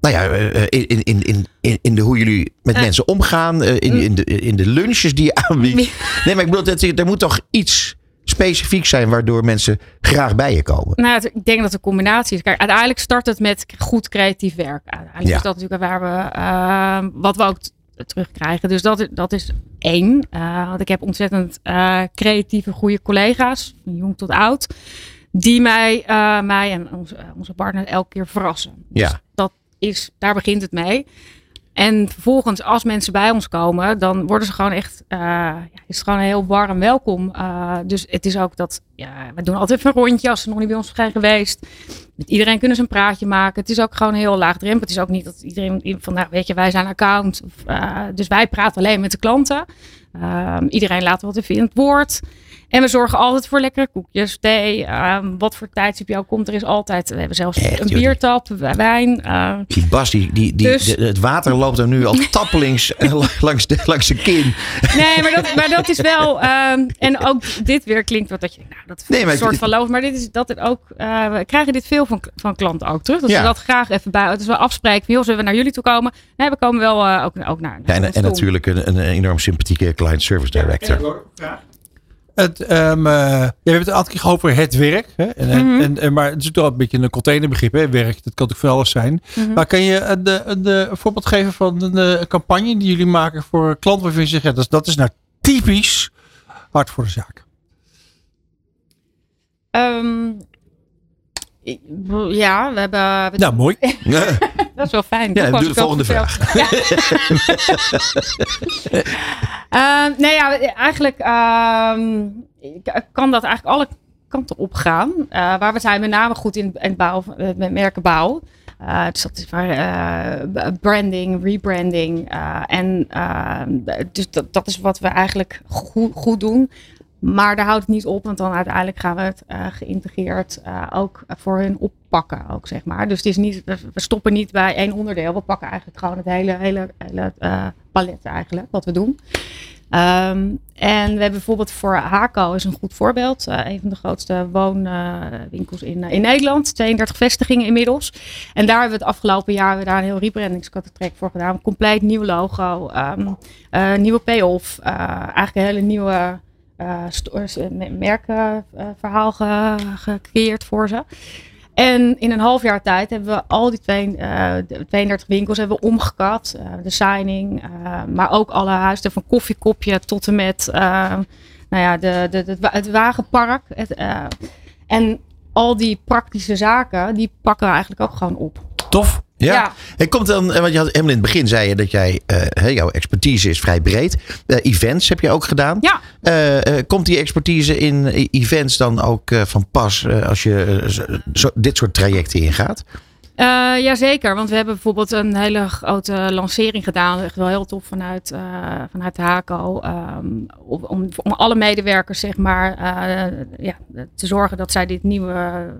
nou ja, eh, in, in, in, in, de, hoe jullie met mensen omgaan? in, in, de, in de lunches die je aanbiedt? Nee, maar ik bedoel, dat, er moet toch iets specifiek zijn waardoor mensen graag bij je komen? Nou, ik denk dat een combinatie is. Kijk, uiteindelijk start het met goed creatief werk. Uiteindelijk Ja. is dat natuurlijk waar we, wat we ook terugkrijgen. Dus dat, dat is één. Eh, want ik heb ontzettend eh, creatieve, goede collega's, van jong tot oud, die mij, eh, mij en onze, onze partner elke keer verrassen. Dus Ja. dat is, daar begint het mee. En vervolgens, als mensen bij ons komen, dan worden ze gewoon echt, ja, is het gewoon een heel warm welkom. Dus het is ook dat, ja, we doen altijd even een rondje als ze nog niet bij ons zijn geweest. Iedereen kunnen ze een praatje maken. Het is ook gewoon heel laagdrempelig. Het is ook niet dat iedereen van, nou, weet je, wij zijn account. Of, eh, dus wij praten alleen met de klanten. Ehm, iedereen laat wat even in het woord. En we zorgen altijd voor lekkere koekjes, thee. ehm, wat voor tijdstip jou komt, er is altijd. We hebben zelfs Echt, een joh, biertap, wijn. eh, Die Bas, die, die, die, Dus- de- het water loopt er nu al tappelings eh, langs, de, langs de kin. Nee, maar dat, maar dat is wel. ehm, en ook dit weer klinkt wat dat je nou, dat Nee, maar een soort van loof. Maar dit is dat het ook. eh, we krijgen dit veel van, van klanten ook terug. Dat Ja. ze dat graag even bij. Het is wel afspreken. Van, joh, zullen we naar jullie toe komen? Nee, we komen wel eh, ook, ook naar. Ja, en, en natuurlijk een, een enorm sympathieke client service director. Het, ja, we hebben het een aantal keer gehad over het werk. Hè? En, en- Mhm. en, en- maar het is toch een beetje een containerbegrip. Hè? Werk, dat kan natuurlijk voor alles zijn. Mhm. Maar kan je een, een, een, een voorbeeld geven van een, eh, campagne die jullie maken voor klanten waarvan je zegt, ja, dat, is, dat is nou typisch hard voor de zaak. Ik- ja, we hebben. we- Nou, mooi. Dat is wel fijn. Ja, doe de volgende vertel. Ja. Eh, nee, ja, eigenlijk ehm, k- kan dat eigenlijk alle kanten op gaan. Eh, waar we zijn met name goed in, in het bouw, eh, met merkenbouw. Eh, dus dat is waar, eh, branding, rebranding. eh, en eh, dus dat, dat is wat we eigenlijk goed, goed doen. Maar daar houdt het niet op, want dan uiteindelijk gaan we het eh, geïntegreerd eh, ook voor hun oppakken, ook, zeg maar. Dus het is niet, we stoppen niet bij één onderdeel. We pakken eigenlijk gewoon het hele, hele, hele eh, palet eigenlijk, wat we doen. Ehm, en we hebben bijvoorbeeld voor Haco is een goed voorbeeld. Een van de grootste woonwinkels in, in Nederland. 32 vestigingen inmiddels. En daar hebben we het afgelopen jaar daar een heel rebrandingskatalog voor gedaan. Compleet nieuw logo. eh, nieuwe payoff. eigenlijk een hele nieuwe eh, eh, merkverhaal ge- gecreëerd voor ze. En in een half jaar tijd hebben we al die twee, eh, de 32 winkels hebben we omgekat. Eh, de signing, eh, maar ook alle huizen van koffiekopje tot en met eh, nou ja, de, de, het wagenpark. Het, eh, en al die praktische zaken, die pakken we eigenlijk ook gewoon op. Tof. Ja. Ja. En komt dan, eh, want je had helemaal in het begin zei je dat jij, eh, jouw expertise is vrij breed. Eh, events heb je ook gedaan. Ja. Komt die expertise in events dan ook van pas als je zo- dit soort trajecten ingaat? Eh jazeker, want we hebben bijvoorbeeld een hele grote lancering gedaan. Echt wel heel tof vanuit, eh, vanuit de HACO. ehm, om, om, alle medewerkers zeg maar, eh, ja, te zorgen dat zij dit nieuwe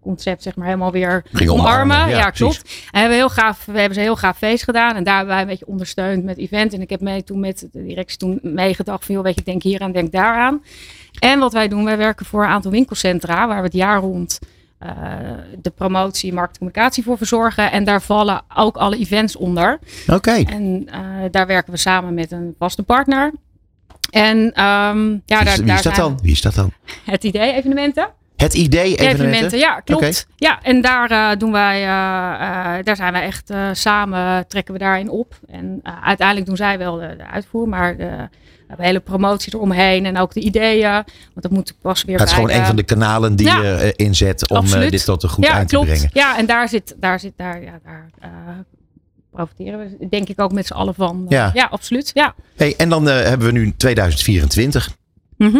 concept zeg maar, helemaal weer Ging omarmen. omarmen, ja, Ja, klopt. En we hebben, heel gaaf, we hebben ze heel gaaf feest gedaan. En daar hebben wij een beetje ondersteund met event. En ik heb mee toen met de directie toen meegedacht van... joh, weet je, denk hier aan, denk daaraan. En wat wij doen, wij werken voor een aantal winkelcentra... waar we het jaar rond de promotie, markt en communicatie voor verzorgen. En daar vallen ook alle events onder. Oké. En eh, daar werken we samen met een vaste partner. En ehm, ja, Wie daar, Wie daar is dat dan? Wie is dat dan? het idee evenementen. Het idee evenementen? Evenementen, ja, klopt. Ja, en daar eh, doen wij, eh, eh, daar zijn wij echt eh, samen, trekken we daarin op. En eh, uiteindelijk doen zij wel de, de uitvoer, maar de, we hebben hele promotie eromheen en ook de ideeën. Want dat moet pas weer Het is gewoon een van de kanalen die Ja. je eh, inzet om eh, Absoluut. dit tot een goed ja, klopt. te brengen. Ja, en daar zit, daar zit, daar, ja, daar eh, profiteren we denk ik ook met z'n allen van. Ja. ja, absoluut. Ja. Hey, en dan hebben we nu 2024. Mhm,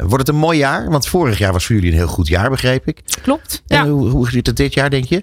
wordt het een mooi jaar? Want vorig jaar was voor jullie een heel goed jaar, begreep ik. klopt. En Ja. hoe, hoe ziet het dit jaar, denk je?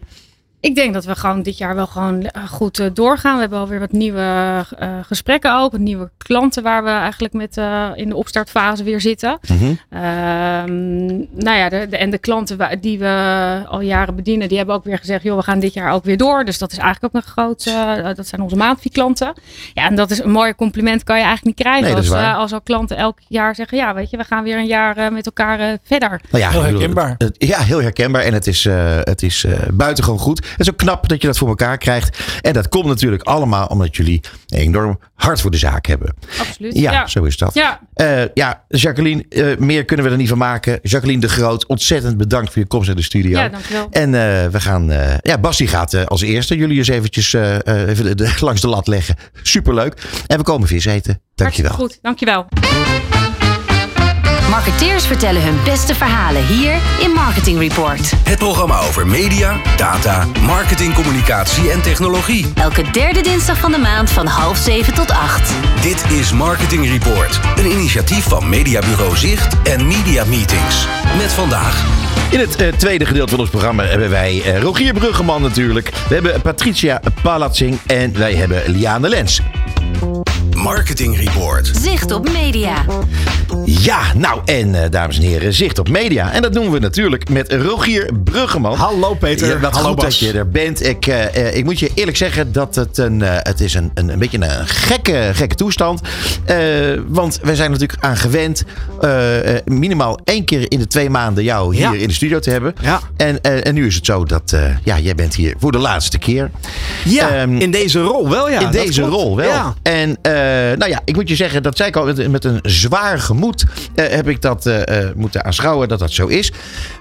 Ik denk dat we gewoon dit jaar wel gewoon eh, goed eh, doorgaan. We hebben alweer wat nieuwe eh, gesprekken ook. Nieuwe klanten waar we eigenlijk met eh, in de opstartfase weer zitten. Mhm. Ehm, nou ja, de, de- en de klanten wa- die we al jaren bedienen, die hebben ook weer gezegd, joh, we gaan dit jaar ook weer door. Dus dat is eigenlijk ook een groot, eh, dat zijn onze maandvie-klanten. Ja, en dat is een mooi compliment, kan je eigenlijk niet krijgen. Nee, als, als al klanten elk jaar zeggen, ja, weet je, we gaan weer een jaar met elkaar eh, verder. Nou ja, Heel herkenbaar. ja, heel herkenbaar. En het is, eh, het is eh, buitengewoon goed. Het is ook knap dat je dat voor elkaar krijgt. En dat komt natuurlijk allemaal omdat jullie enorm hart voor de zaak hebben. Absoluut. Ja, ja. zo is dat. Ja, Eh, ja, Jacqueline, eh, meer kunnen we er niet van maken. Jacqueline de Groot, ontzettend bedankt voor je komst naar de studio. ja, dankjewel. En eh, we gaan. ja, Bas die gaat als eerste jullie eens eventjes even de- de- langs de lat leggen. Superleuk. En we komen vis eten. Dankjewel. Hartstikke goed, dankjewel. Marketeers vertellen hun beste verhalen hier in Marketing Report. Het programma over media, data, marketing, communicatie en technologie. Elke derde dinsdag van de maand van half zeven tot acht. Dit is Marketing Report, een initiatief van Mediabureau Zicht en Media Meetings. Met vandaag In het eh, tweede gedeelte van ons programma hebben wij eh, Rogier Bruggeman natuurlijk. We hebben Patricia Palatzing en wij hebben Liane Lens. Marketing Report. Zicht op media. Ja, nou en eh, dames en heren, zicht op media. En dat doen we natuurlijk met Rogier Bruggeman. Hallo Peter. Ja, wat Hallo goed Bas. dat je er bent. Ik, eh, eh, ik moet je eerlijk zeggen dat het een, eh, het is een, een, een beetje een gekke, gekke toestand Eh, want we zijn natuurlijk aan gewend eh, eh, minimaal één keer in de twee maanden jou hier Ja. in de studio te hebben. Ja. En, en nu is het zo dat eh, ja, jij bent hier voor de laatste keer. Ja, Ehm, in deze rol wel ja. in deze klopt. rol wel. Ja. En eh, nou ja, ik moet je zeggen, dat zei ik al, met, met een zwaar gemoed eh, heb ik dat eh, eh, moeten aanschouwen dat dat zo is.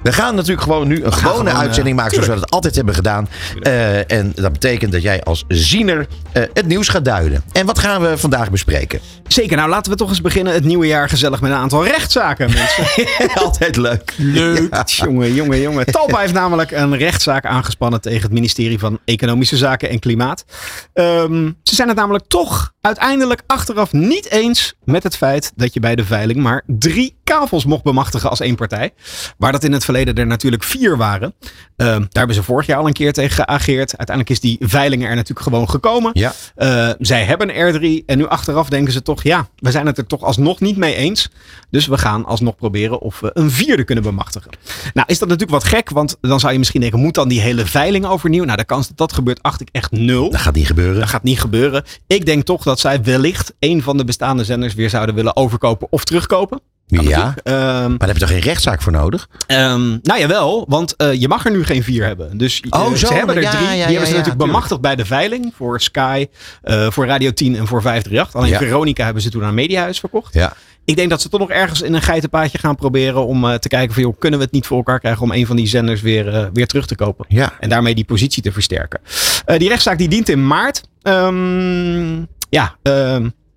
We gaan natuurlijk gewoon nu een gewone gewoon, eh, uitzending maken zoals we dat altijd hebben gedaan. Eh, en dat betekent dat jij als ziener eh, het nieuws gaat duiden. En wat gaan we vandaag bespreken? Zeker, nou laten we toch eens beginnen het nieuwe jaar gezellig met een aantal rechtszaken mensen. altijd leuk. Leuk. Jongen, jongen, jongen. Talpa heeft namelijk een rechtszaak aangespannen tegen het ministerie van Economische Zaken en Klimaat. Ehm, ze zijn het namelijk toch uiteindelijk achteraf niet eens met het feit dat je bij de veiling maar drie kavels mocht bemachtigen als één partij. Waar dat in het verleden er natuurlijk vier waren. Ehm, daar hebben ze vorig jaar al een keer tegen geageerd. Uiteindelijk is die veiling er natuurlijk gewoon gekomen. Ja. Eh, zij hebben een R3 en nu achteraf denken ze toch, ja, we zijn het er toch alsnog niet mee eens. Dus we gaan alsnog proberen of we een vierde kunnen bemachtigen. Nou, is dat natuurlijk wat gek, want dan zou je misschien denken, moet dan die hele veiling overnieuw? Nou, de kans dat dat gebeurt, acht ik echt nul. Dat gaat niet gebeuren. Dat gaat niet gebeuren. Ik denk toch dat zij wellicht een van de bestaande zenders weer zouden willen overkopen of terugkopen. Ja. Ehm, Maar daar heb je toch geen rechtszaak voor nodig? Ehm, nou jawel, want eh, je mag er nu geen vier hebben. Dus eh, Oh, zo, ze hebben er ja, drie. ja, die ja, hebben ze ja, natuurlijk tuurlijk. bemachtigd bij de veiling. Voor Sky, eh, voor Radio 10 en voor 538. Alleen Ja. Veronica hebben ze toen aan Mediahuis verkocht. Ja. Ik denk dat ze toch nog ergens in een geitenpaadje gaan proberen om eh, te kijken van joh, kunnen we het niet voor elkaar krijgen om een van die zenders weer, eh, weer terug te kopen. Ja. En daarmee die positie te versterken. Eh, die rechtszaak die dient in maart. Ehm, ja,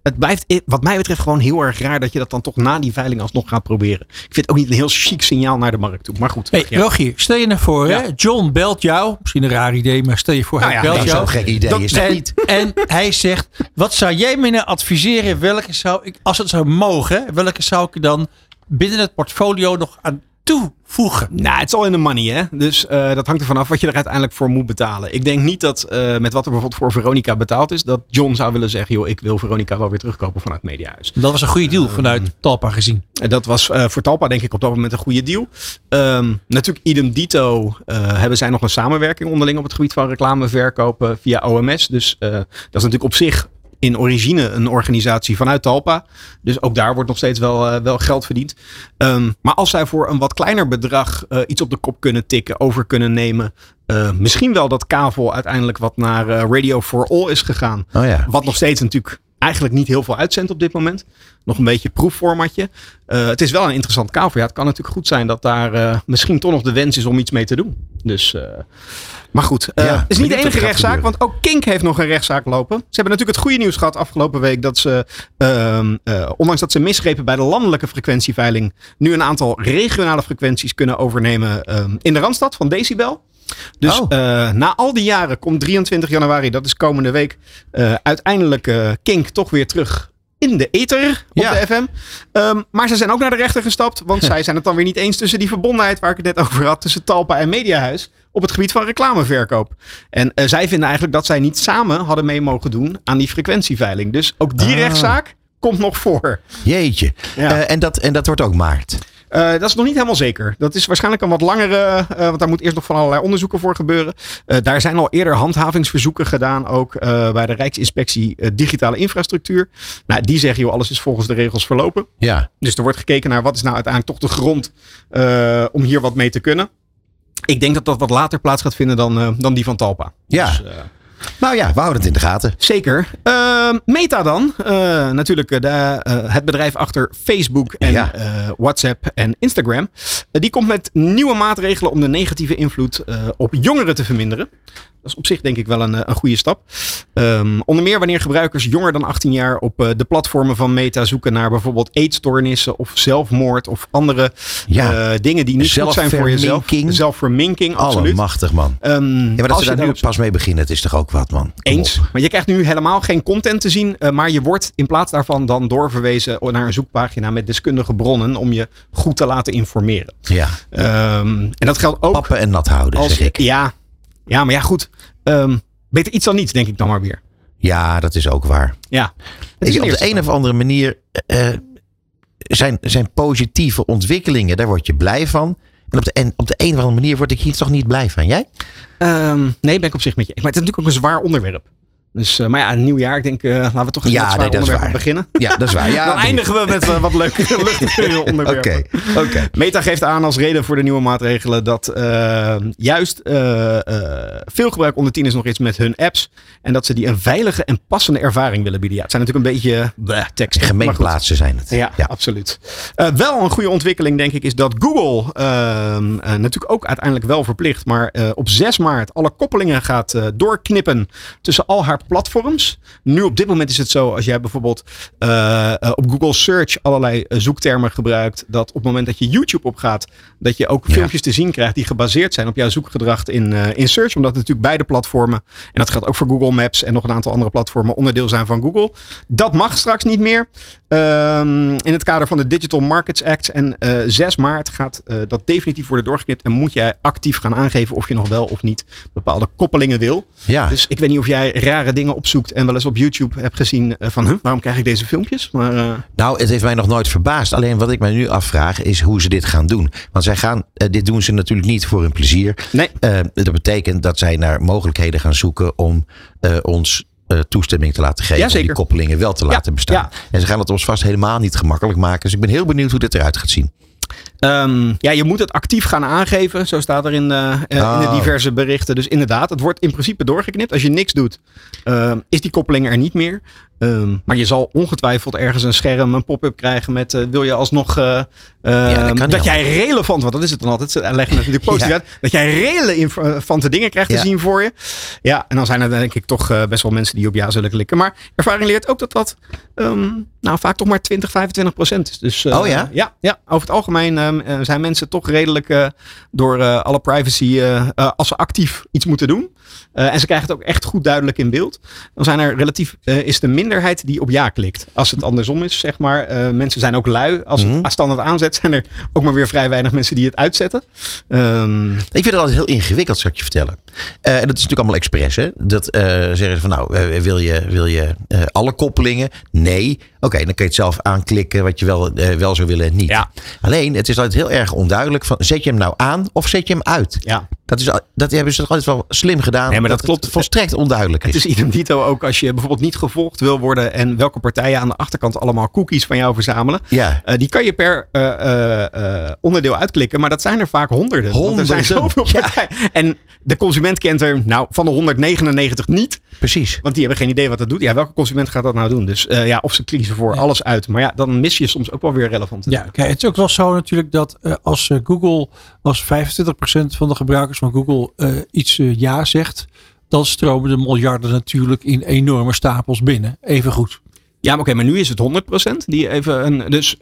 het blijft wat mij betreft gewoon heel erg raar dat je dat dan toch na die veiling alsnog gaat proberen. Ik vind het ook niet een heel chic signaal naar de markt toe. Maar goed. Hey, ja. Rogier, stel je nou voor, Ja. hè? John belt jou. Misschien een raar idee, maar stel je voor, Nou hij ja, belt Dat is jou. zo'n gek idee. Dat- is dat en, niet? en hij zegt, wat zou jij me nou adviseren? Welke zou ik, als het zou mogen, welke zou ik dan binnen het portfolio nog aan toevoegen? Nou, het is al in de money, hè. Dus eh, dat hangt ervan af wat je er uiteindelijk voor moet betalen. Ik denk niet dat eh, met wat er bijvoorbeeld voor Veronica betaald is, dat John zou willen zeggen, joh, ik wil Veronica wel weer terugkopen vanuit Mediahuis. Dat was een goede deal vanuit Talpa gezien. En dat was eh, voor Talpa denk ik op dat moment een goede deal. Ehm, natuurlijk, idem dito hebben zij nog een samenwerking onderling op het gebied van reclameverkopen via OMS. Dus dat is natuurlijk op zich in origine een organisatie vanuit Talpa. Dus ook daar wordt nog steeds wel, eh, wel geld verdiend. Ehm, maar als zij voor een wat kleiner bedrag eh, iets op de kop kunnen tikken, over kunnen nemen. eh, misschien wel dat kavel uiteindelijk wat naar Radio for All is gegaan. Oh ja. Wat nog steeds natuurlijk eigenlijk niet heel veel uitzendt op dit moment. Nog een beetje proefformatje. Eh, het is wel een interessant kavel. Ja, het kan natuurlijk goed zijn dat daar eh, misschien toch nog de wens is om iets mee te doen. Dus, eh, maar goed, Ja, het is niet de enige rechtszaak. Want ook Kink heeft nog een rechtszaak lopen. Ze hebben natuurlijk het goede nieuws gehad afgelopen week. Dat ze, ehm, eh, ondanks dat ze misgrepen bij de landelijke frequentieveiling. nu een aantal regionale frequenties kunnen overnemen ehm, in de Randstad van Decibel. Dus Oh. na al die jaren komt 23 januari, dat is komende week, uiteindelijk Kink toch weer terug in de ether op Ja. de FM. Ehm, maar ze zijn ook naar de rechter gestapt, want zij zijn het dan weer niet eens tussen die verbondenheid waar ik het net over had, tussen Talpa en Mediahuis op het gebied van reclameverkoop. En eh, zij vinden eigenlijk dat zij niet samen hadden mee mogen doen aan die frequentieveiling. Dus ook die Ah. rechtszaak komt nog voor. Jeetje. Ja. Eh, en, dat, en dat wordt ook maart. Eh, dat is nog niet helemaal zeker. Dat is waarschijnlijk een wat langere, eh, want daar moet eerst nog van allerlei onderzoeken voor gebeuren. Eh, daar zijn al eerder handhavingsverzoeken gedaan, ook bij de Rijksinspectie Digitale Infrastructuur. Nou, die zeggen, joh, alles is volgens de regels verlopen. Ja. Dus er wordt gekeken naar wat is nou uiteindelijk toch de grond om hier wat mee te kunnen. Ik denk dat dat wat later plaats gaat vinden dan, dan die van Talpa. Ja. Dus, Nou ja, we houden het in de gaten. Zeker. Ehm, Meta dan. Eh, natuurlijk eh, de, eh, het bedrijf achter Facebook en Ja. WhatsApp en Instagram. Die komt met nieuwe maatregelen om de negatieve invloed op jongeren te verminderen. Dat is op zich denk ik wel een, eh, een goede stap. Ehm, onder meer wanneer gebruikers jonger dan 18 jaar op eh, de platformen van Meta zoeken naar bijvoorbeeld eetstoornissen of zelfmoord of andere Ja. eh, dingen die niet goed zijn voor jezelf. Zelfverminking. Absoluut. Allemachtig, man. Ehm, Ja, maar dat als ze daar nu pas mee beginnen, het is toch ook wat, man. Kom eens. op. Maar je krijgt nu helemaal geen content te zien. maar je wordt in plaats daarvan dan doorverwezen naar een zoekpagina met deskundige bronnen. om je goed te laten informeren. Ja. Ehm, en dat geldt ook Pappen en nat houden, als zeg ik. Ja, ja, maar ja, goed. Ehm, beter iets dan niets, denk ik dan maar weer. Ja, dat is ook waar. Ja. Het is op de een of andere manier eh, zijn, zijn positieve ontwikkelingen, daar word je blij van. En op de, en op de een of andere manier word ik hier toch niet blij van. Jij? Ehm, nee, ben ik op zich met je. Maar het is natuurlijk ook een zwaar onderwerp. Dus, eh, maar ja, een nieuw jaar. Ik denk, eh, laten we toch eens Ja, nee, dat is onderwerp waar. beginnen. Ja, dat is waar. Ja, Dan eindigen we met eh, wat leuke, Oké, onderwerpen. oké. Meta geeft aan als reden voor de nieuwe maatregelen dat juist veel gebruik onder tieners nog is met hun apps. En dat ze die een veilige en passende ervaring willen bieden. Ja, het zijn natuurlijk een beetje bleh, teksten. Gemeenplaatsen zijn het. Ja, absoluut. Wel een goede ontwikkeling, denk ik, is dat Google ehm, eh, natuurlijk ook uiteindelijk wel verplicht, maar op 6 maart alle koppelingen gaat doorknippen tussen al haar platforms. Nu op dit moment is het zo, als jij bijvoorbeeld eh, eh, op Google Search allerlei eh, zoektermen gebruikt, dat op het moment dat je YouTube opgaat, dat je ook Ja. filmpjes te zien krijgt die gebaseerd zijn op jouw zoekgedrag in, in Search, omdat natuurlijk beide platformen, en dat geldt ook voor Google Maps en nog een aantal andere platformen, onderdeel zijn van Google. Dat mag straks niet meer. Ehm, in het kader van de Digital Markets Act. En eh 6 maart gaat dat definitief worden doorgeknipt. En moet jij actief gaan aangeven of je nog wel of niet bepaalde koppelingen wil. Ja. Dus ik weet niet of jij rare dingen opzoekt en wel eens op YouTube hebt gezien eh, van huh, waarom krijg ik deze filmpjes? Maar eh, Nou, het heeft mij nog nooit verbaasd. Alleen wat ik mij nu afvraag is hoe ze dit gaan doen. Want zij gaan, eh, dit doen ze natuurlijk niet voor hun plezier. nee. Dat betekent dat zij naar mogelijkheden gaan zoeken om ons toestemming te laten geven. Ja, die koppelingen wel te Ja, laten bestaan. ja. En ze gaan het ons vast helemaal niet gemakkelijk maken. Dus ik ben heel benieuwd hoe dit eruit gaat zien. Ehm, ja, je moet het actief gaan aangeven. Zo staat er in, eh, eh, in de Oh. diverse berichten. Dus inderdaad, het wordt in principe doorgeknipt. Als je niks doet, ehm, is die koppeling er niet meer. Ehm, maar je zal ongetwijfeld ergens een scherm, een pop-up krijgen met eh, wil je alsnog eh, ehm, dat jij relevant, want dat is het dan altijd. Ze leggen het natuurlijk positief Ja. uit. Dat jij relevante dingen krijgt te zien voor je. Ja, en dan zijn er denk ik toch eh, best wel mensen die op ja zullen klikken. Maar ervaring leert ook dat dat ehm, nou, vaak toch maar 20, 25 procent is. Dus, eh, Oh ja? ja? Ja, over het algemeen eh, zijn mensen toch redelijk eh, door eh, alle privacy, eh, eh, als ze actief iets moeten doen. Eh, en ze krijgen het ook echt goed duidelijk in beeld. Dan zijn er relatief, eh, is de minderheid die op ja klikt. Als het andersom is, zeg maar. eh, mensen zijn ook lui. Als Mhm. het standaard aanzet, zijn er ook maar weer vrij weinig mensen die het uitzetten. Ehm, Ik vind het altijd heel ingewikkeld, zal ik je vertellen. En dat is natuurlijk allemaal expres. Hè? Dat zeggen ze van nou, wil je, wil je alle koppelingen? Nee. Oké, dan kun je het zelf aanklikken wat je wel, eh, wel zou willen en niet. Ja. Alleen, het is altijd heel erg onduidelijk van zet je hem nou aan of zet je hem uit? ja. Dat, is, dat hebben ze toch altijd wel slim gedaan. Nee, maar dat klopt. volstrekt onduidelijk Het is. idem dito ook als je bijvoorbeeld niet gevolgd wil worden en welke partijen aan de achterkant allemaal cookies van jou verzamelen. Ja. Eh, die kan je per eh, onderdeel uitklikken, maar dat zijn er vaak honderden. Want er zijn Honderden. zoveel partijen. En de consument kent er nou van de 199 niet, Precies. want die hebben geen idee wat dat doet. Ja, welke consument gaat dat nou doen? Dus ja, of ze kiezen voor Ja. alles uit. Maar ja, dan mis je soms ook wel weer relevant. Ja, kijk, het is ook wel zo natuurlijk dat eh, als eh, Google, als 25% van de gebruikers van Google eh, iets ja zegt, dan stromen de miljarden natuurlijk in enorme stapels binnen. Even goed. Ja, maar oké, maar nu is het 100% die even een, dus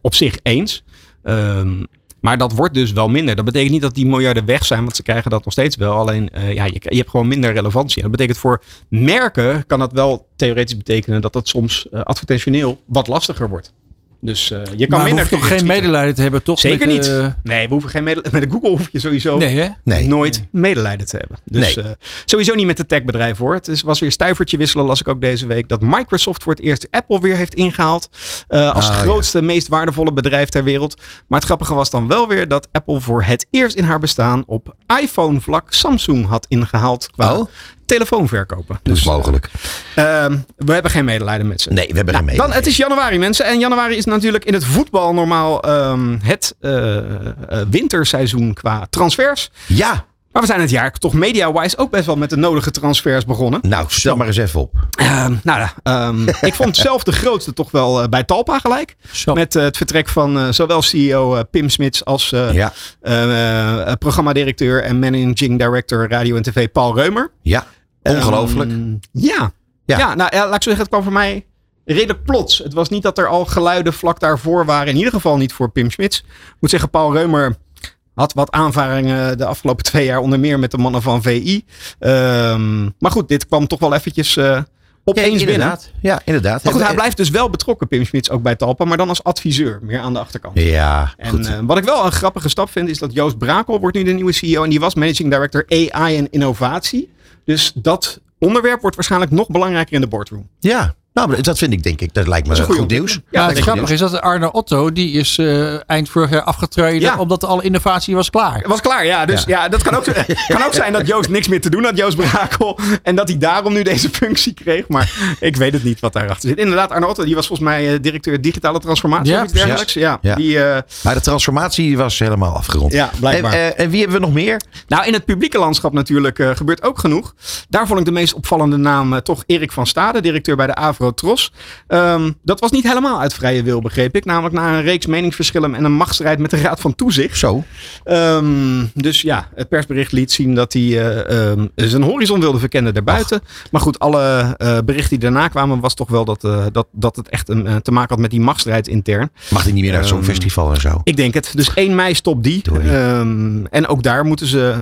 op zich eens. Ehm, maar dat wordt dus wel minder. Dat betekent niet dat die miljarden weg zijn, want ze krijgen dat nog steeds wel. Alleen eh, ja, je, je hebt gewoon minder relevantie. En dat betekent voor merken kan dat wel theoretisch betekenen dat dat soms eh, advertentioneel wat lastiger wordt. Dus eh, je kan maar we minder. hoeven toch geen medelijden te hebben, toch? Zeker met, niet. eh, Nee, we hoeven geen medelijden. Met Google hoef je sowieso nee, hè? Nee. nooit medelijden te hebben. Dus Nee. eh, sowieso niet met de techbedrijf hoor. Het is, was weer stuivertje wisselen, las ik ook deze week. Dat Microsoft voor het eerst Apple weer heeft ingehaald. eh, als Ah, ja. grootste, meest waardevolle bedrijf ter wereld. Maar het grappige was dan wel weer dat Apple voor het eerst in haar bestaan op iPhone vlak Samsung had ingehaald qua Oh. Telefoonverkopen. Dat is Dus mogelijk. ehm, we hebben geen medelijden met ze. Nee, we hebben Nou, geen dan, het is januari, mensen. En januari is natuurlijk in het voetbal normaal ehm, het eh, eh, winterseizoen qua transfers. Ja, Maar we zijn het jaar toch media-wise ook best wel met de nodige transfers begonnen. nou, stel maar eens even op. Ehm, nou ja, ehm, ik vond zelf de grootste toch wel eh, bij Talpa gelijk. Zo. Met eh, het vertrek van eh, zowel CEO eh, Pim Smits als eh Ja, eh, eh, programmadirecteur en managing director radio en tv Paul Reumer. ja. Ongelooflijk. Ehm, ja. Ja. Ja. nou ja, laat ik zo zeggen, het kwam voor mij redelijk plots. Het was niet dat er al geluiden vlak daarvoor waren. In ieder geval niet voor Pim Smits. Ik moet zeggen, Paul Reumer had wat aanvaringen de afgelopen twee jaar. Onder meer met de mannen van VI. Ehm, maar goed, dit kwam toch wel eventjes eh, Ja, opeens binnen. inderdaad. Ja, inderdaad. Maar goed, hij blijft dus wel betrokken, Pim Smits, ook bij Talpa. Maar dan als adviseur, meer aan de achterkant. Ja, En goed. eh, wat ik wel een grappige stap vind, is dat Joost Brakel wordt nu de nieuwe CEO. En die was managing director AI en innovatie. Dus dat onderwerp wordt waarschijnlijk nog belangrijker in de boardroom. Ja, nou, dat vind ik denk ik. Dat lijkt me Dat goed nieuws. Ja, het grappige is dat Arne Otto, die is eh, eind vorig jaar afgetreden Ja. omdat alle innovatie was klaar. Het was klaar, ja. Dus ja, dat kan ook, kan ook zijn dat Joost niks meer te doen had, Joost Brakel. En dat hij daarom nu deze functie kreeg. Maar ik weet het niet wat daarachter zit. Inderdaad, Arno Otto, die was volgens mij eh, directeur digitale transformatie Ja, of iets dergelijks. Ja, Ja. Die, eh, Maar de transformatie was helemaal afgerond. Ja, blijkbaar. En, en wie hebben we nog meer? Nou, in het publieke landschap natuurlijk eh, gebeurt ook genoeg. Daar vond ik de meest opvallende naam eh, toch Erik van Stade, directeur bij de Avro Tros. Ehm, dat was niet helemaal uit vrije wil, begreep ik. Namelijk na een reeks meningsverschillen en een machtsstrijd met de Raad van Toezicht. Zo. Ehm, dus ja, het persbericht liet zien dat hij eh, ehm, zijn horizon wilde verkennen daarbuiten. Maar goed, alle eh, berichten die daarna kwamen was toch wel dat, eh, dat, dat het echt een, te maken had met die machtsstrijd intern. Mag hij niet meer naar zo'n festival en zo? Ik denk het. Dus 1 mei stopt die. En ook daar moeten ze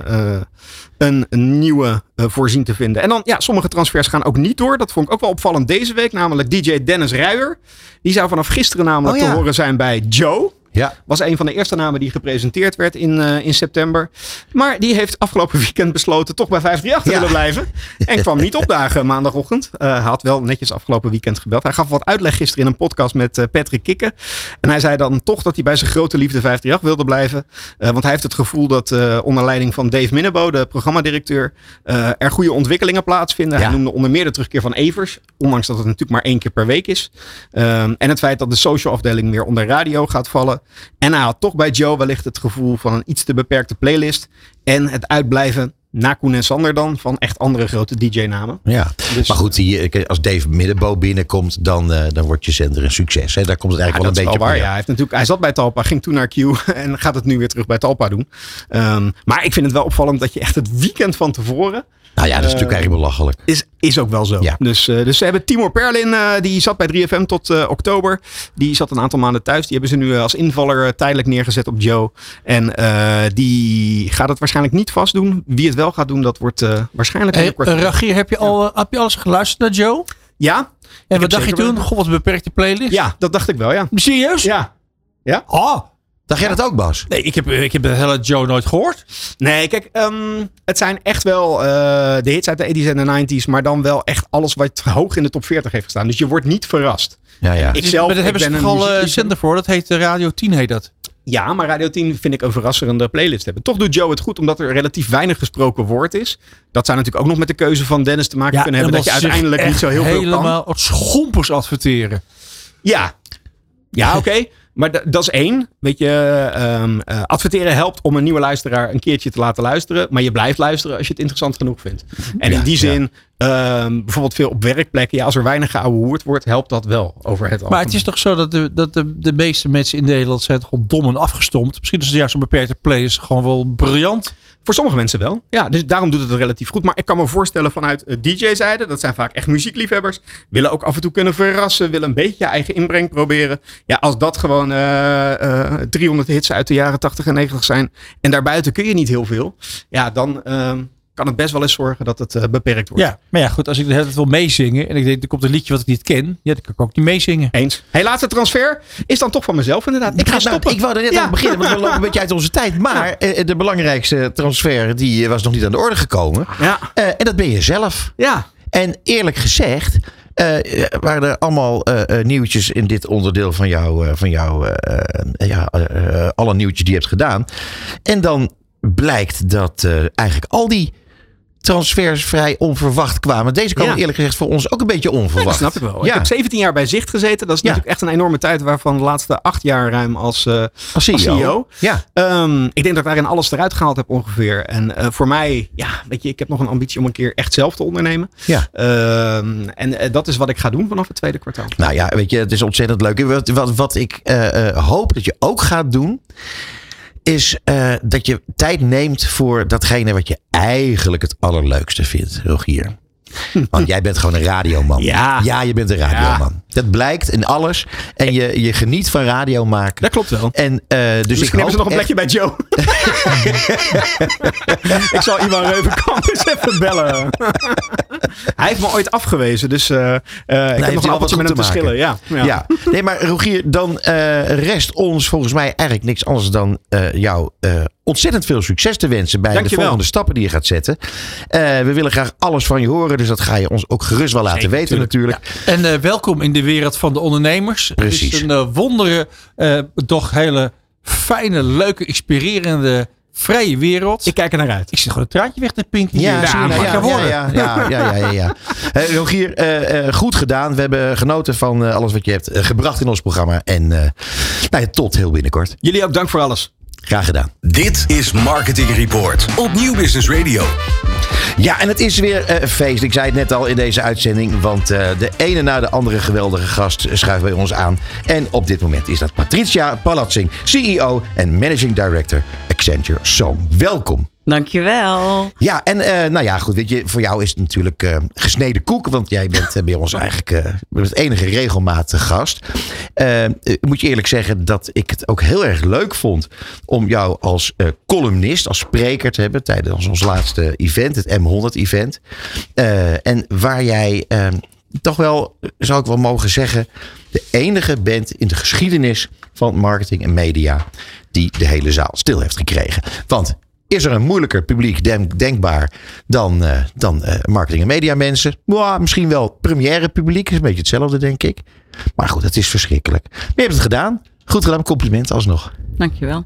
een, nieuwe voorzien te vinden. En dan, ja, sommige transfers gaan ook niet door. Dat vond ik ook wel opvallend deze week. Namelijk DJ Dennis Ruijer. Die zou vanaf gisteren namelijk Oh ja. te horen zijn bij Joe. Ja. Was een van de eerste namen die gepresenteerd werd in, eh, in september. Maar die heeft afgelopen weekend besloten toch bij 538 te Ja. willen blijven. En kwam niet opdagen maandagochtend. Hij had wel netjes afgelopen weekend gebeld. Hij gaf wat uitleg gisteren in een podcast met eh, Patrick Kikken. En hij zei dan toch dat hij bij zijn grote liefde 538 wilde blijven. Want hij heeft het gevoel dat onder leiding van Dave Minnebo, de programmadirecteur, er goede ontwikkelingen plaatsvinden. Ja. Hij noemde onder meer de terugkeer van Evers. Ondanks dat het natuurlijk maar één keer per week is. Ehm, en het feit dat de social afdeling meer onder radio gaat vallen. En hij had toch bij Joe wellicht het gevoel van een iets te beperkte playlist. En het uitblijven, na Koen en Sander dan, van echt andere grote DJ-namen. Ja. Dus- maar goed, die, als Dave Middenbo binnenkomt, dan, eh, dan wordt je zender een succes. Hè? Daar komt het eigenlijk wel een beetje waar. op Ja. Hij, heeft natuurlijk, hij zat bij Talpa, ging toen naar Q en gaat het nu weer terug bij Talpa doen. Ehm, maar ik vind het wel opvallend dat je echt het weekend van tevoren Nou ja, dat is natuurlijk Eh, eigenlijk belachelijk. Is, is ook wel zo. Ja. Dus, eh, dus ze hebben Timor Perlin, eh, die zat bij 3FM tot eh, oktober. Die zat een aantal maanden thuis. Die hebben ze nu als invaller tijdelijk neergezet op Joe. En eh, die gaat het waarschijnlijk niet vast doen. Wie het wel gaat doen, dat wordt eh, waarschijnlijk Hey, Ragier, heb je, al, heb je alles geluisterd naar Joe? ja? En wat dacht je toen? wel- Goh, wat een beperkte playlist. ja, dat dacht ik wel, ja. Serieus? Ja. Oh, Dacht jij dat ook, Bas? nee, ik heb, ik heb de hele Joe nooit gehoord. Nee, kijk, ehm, het zijn echt wel eh, de hits uit de 80s en de 90s, maar dan wel echt alles wat hoog in de top 40 heeft gestaan. Dus je wordt niet verrast. Ja, ja. Ik zelf maar daar ik hebben ze een al eh, zender voor. Dat heet eh, Radio 10 heet dat. Ja, maar Radio 10 vind ik een verrassende playlist hebben. Toch doet Joe het goed, omdat er relatief weinig gesproken woord is. Dat zou natuurlijk ook nog met de keuze van Dennis te maken kunnen hebben. Dat je uiteindelijk niet zo heel veel kan. helemaal het schompers adverteren. Ja, ja oké. Maar da- dat is één. Weet je, ehm, eh, adverteren helpt om een nieuwe luisteraar een keertje te laten luisteren. Maar je blijft luisteren als je het interessant genoeg vindt. En Ja, in die zin, ehm, bijvoorbeeld veel op werkplekken. Ja, als er weinig geouwehoerd wordt, helpt dat wel over het Maar algemeen. het is toch zo dat, de, dat de, de meeste mensen in Nederland zijn gewoon dom en afgestompt. Misschien is het juist een beperkte playlist gewoon wel briljant. Voor sommige mensen wel. Ja, dus daarom doet het relatief goed. Maar ik kan me voorstellen vanuit eh, DJ-zijde, dat zijn vaak echt muziekliefhebbers, willen ook af en toe kunnen verrassen, willen een beetje eigen inbreng proberen. Ja, als dat gewoon eh, eh, 300 hits uit de jaren 80 en 90 zijn en daarbuiten kun je niet heel veel, ja, dan ehm, kan het best wel eens zorgen dat het eh, beperkt wordt. Ja, maar ja, goed, als ik de hele tijd wil meezingen en ik denk, er komt een liedje wat ik niet ken, ja, dan kan ik ook niet meezingen. Eens. Hey, laatste transfer is dan toch van mezelf inderdaad. Ik ga stoppen. Ik wou er net Ja. aan beginnen, want we lopen een beetje uit onze tijd. Maar eh, de belangrijkste transfer die eh, was nog niet aan de orde gekomen. Ja, Eh, en dat ben je zelf. ja. En eerlijk gezegd eh, waren er allemaal eh, eh, nieuwtjes in dit onderdeel van jou, eh, van jou eh, eh, ja, eh, eh, alle nieuwtjes die je hebt gedaan. En dan blijkt dat eh, eigenlijk al die transfers vrij onverwacht kwamen. Deze kwamen Ja. eerlijk gezegd voor ons ook een beetje onverwacht. Dat snap ik wel. Ik heb 17 jaar bij Zicht gezeten. Dat is natuurlijk echt een enorme tijd waarvan de laatste acht jaar ruim als, eh, als CEO. als CEO. Ja. Ehm, ik denk dat ik daarin alles eruit gehaald heb ongeveer. En eh, voor mij, ja, weet je, ik heb nog een ambitie om een keer echt zelf te ondernemen. Ja. Ehm, en eh, dat is wat ik ga doen vanaf het tweede kwartaal. Nou ja, weet je, het is ontzettend leuk. Wat, wat, wat ik hoop dat je ook gaat doen, is eh, dat je tijd neemt voor datgene wat je eigenlijk het allerleukste vindt, Rogier. Want jij bent gewoon een radioman. Ja. Ja, je bent een radioman. Dat blijkt in alles. En je, je geniet van radio maken. Dat klopt wel. En eh, dus Misschien ik hebben ze nog een echt- plekje bij Joe. ik zal Iwan Reuvenkamp eens even bellen. Hij heeft me ooit afgewezen, dus eh, eh, ik heb heeft nog een al wat appeltje met hem te te schillen. Ja, ja. Ja. nee, maar Rogier, dan eh, rest ons volgens mij eigenlijk niks anders dan eh, jou eh, ontzettend veel succes te wensen bij de volgende stappen die je gaat zetten. Eh, we willen graag alles van je horen, dus dat ga je ons ook gerust wel laten Zeker, weten natuurlijk. En eh, welkom in de wereld van de ondernemers. Precies. Het is een eh, wondere, eh, toch hele fijne, leuke, inspirerende, vrije wereld. Ik Ik, kijk er naar uit. zit gewoon een traantje weg te pinken. Ja, zie nou, ja, ja, ja, ja, ja, ja, ja. Eh, Rogier, goed gedaan. We hebben genoten van eh, alles wat je hebt gebracht in ons programma. En eh, nou ja, tot heel binnenkort. Jullie ook dank voor alles. Graag gedaan. Dit is Marketing Report op Nieuw Business Radio. Ja, en het is weer eh, feest. Ik zei het net al in deze uitzending. Want eh, de ene na de andere geweldige gast schuift bij ons aan. En op dit moment is dat Patricia Palatzing, CEO en Managing Director Accenture Song. Welkom. Dankjewel. Ja, en eh, nou ja, goed, weet je, voor jou is het natuurlijk eh, gesneden koek, want jij bent eh, bij ons eigenlijk het enige regelmatig gast. Moet je eerlijk zeggen dat ik het ook heel erg leuk vond om jou als columnist, als spreker te hebben tijdens ons laatste event, het M100-event. Eh, en waar jij eh, toch wel, zou ik wel mogen zeggen, de enige bent in de geschiedenis van marketing en media die de hele zaal stil heeft gekregen. Want is er een moeilijker publiek denk- denkbaar dan, eh, dan eh, marketing en media mensen? Misschien wel première publiek, is een beetje hetzelfde denk ik. Maar goed, het is verschrikkelijk. Maar je hebt het gedaan. Goed gedaan, compliment alsnog. Dankjewel.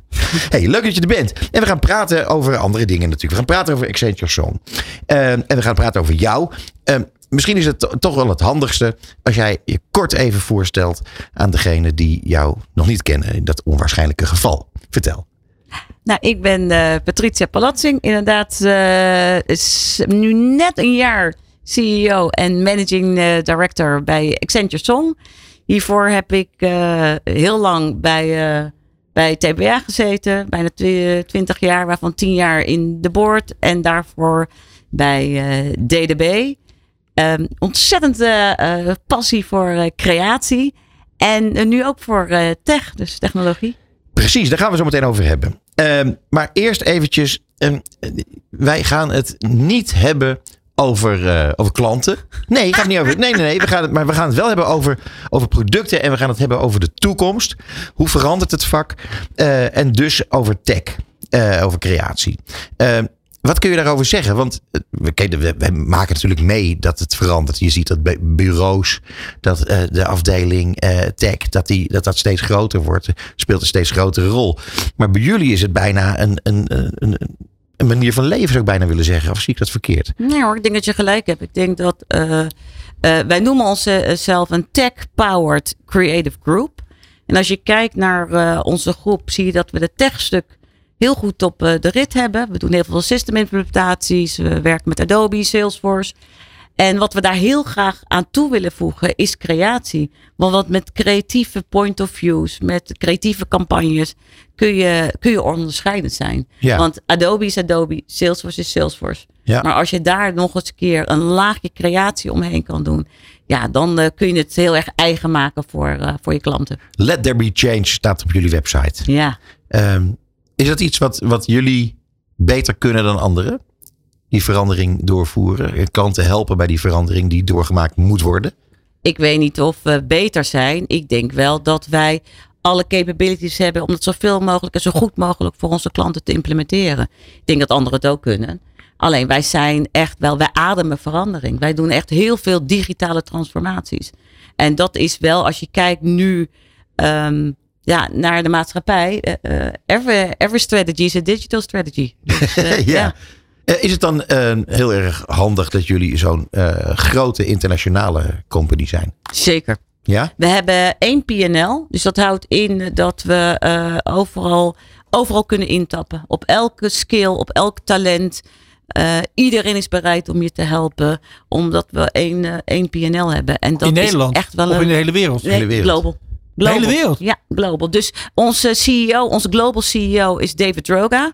Hey, leuk dat je er bent. En we gaan praten over andere dingen natuurlijk. We gaan praten over Accenture Song. Eh, en we gaan praten over jou. Eh, misschien is het to- toch wel het handigste als jij je kort even voorstelt aan degene die jou nog niet kennen in dat onwaarschijnlijke geval. Vertel. Nou, ik ben eh, Patricia Palatzing. Inderdaad, eh, is nu net een jaar CEO en Managing eh, Director bij Accenture Song. Hiervoor heb ik heel lang bij, bij TBA gezeten. Bijna tw- 20 jaar, waarvan 10 jaar in de board. En daarvoor bij DDB. Ehm, ontzettend passie voor creatie. En nu ook voor tech, dus technologie. Precies, daar gaan we zo meteen over hebben. Ehm, maar eerst eventjes, ehm, wij gaan het niet hebben over, eh, over klanten. Nee, gaat niet over. Nee, nee, nee. We gaan het, maar we gaan het wel hebben over, over producten en we gaan het hebben over de toekomst. Hoe verandert het vak? Eh, en dus over tech, eh, over creatie. Wat kun je daarover zeggen? Want eh, we, we, maken natuurlijk mee dat het verandert. Je ziet dat bureaus, dat eh, de afdeling eh, tech, dat, die, dat dat steeds groter wordt. Speelt een steeds grotere rol. Maar bij jullie is het bijna een, een, een, een, manier van leven, zou ik bijna willen zeggen. Of zie ik dat verkeerd? Nee hoor, ik denk dat je gelijk hebt. Ik denk dat wij noemen onszelf een tech-powered creative group. En als je kijkt naar onze groep, zie je dat we de techstuk heel goed op eh, de rit hebben. We doen heel veel system implementaties. We werken met Adobe, Salesforce. En wat we daar heel graag aan toe willen voegen is creatie. Want wat met creatieve point of views, met creatieve campagnes, kun je, kun je onderscheidend zijn. Ja. Want Adobe is Adobe, Salesforce is Salesforce. Ja. Maar als je daar nog eens een keer een laagje creatie omheen kan doen, ja, dan eh, kun je het heel erg eigen maken voor, eh, voor je klanten. Let there be change staat op jullie website. Ja. Ehm, is dat iets wat, wat jullie beter kunnen dan anderen? Die verandering doorvoeren. Klanten helpen bij die verandering die doorgemaakt moet worden. Ik weet niet of we beter zijn. Ik denk wel dat wij alle capabilities hebben om het zoveel mogelijk en zo goed mogelijk voor onze klanten te implementeren. Ik denk dat anderen het ook kunnen. Alleen wij zijn echt wel, wij ademen verandering. Wij doen echt heel veel digitale transformaties. En dat is wel, als je kijkt nu ehm, ja, naar de maatschappij, eh, eh, every, every strategy is a digital strategy. Dus, eh, ja. Eh, is het dan eh, heel erg handig dat jullie zo'n eh, grote internationale company zijn? Zeker. Ja? We hebben één PNL. Dus dat houdt in dat we eh, overal, overal kunnen intappen. Op elke skill, op elk talent. Eh, iedereen is bereid om je te helpen. Omdat we één, één PNL hebben. En dat in is Nederland echt wel of een, in de hele wereld. Nee, hele wereld. Global. De hele wereld? Ja, global. Dus onze CEO, onze global CEO is David Droga.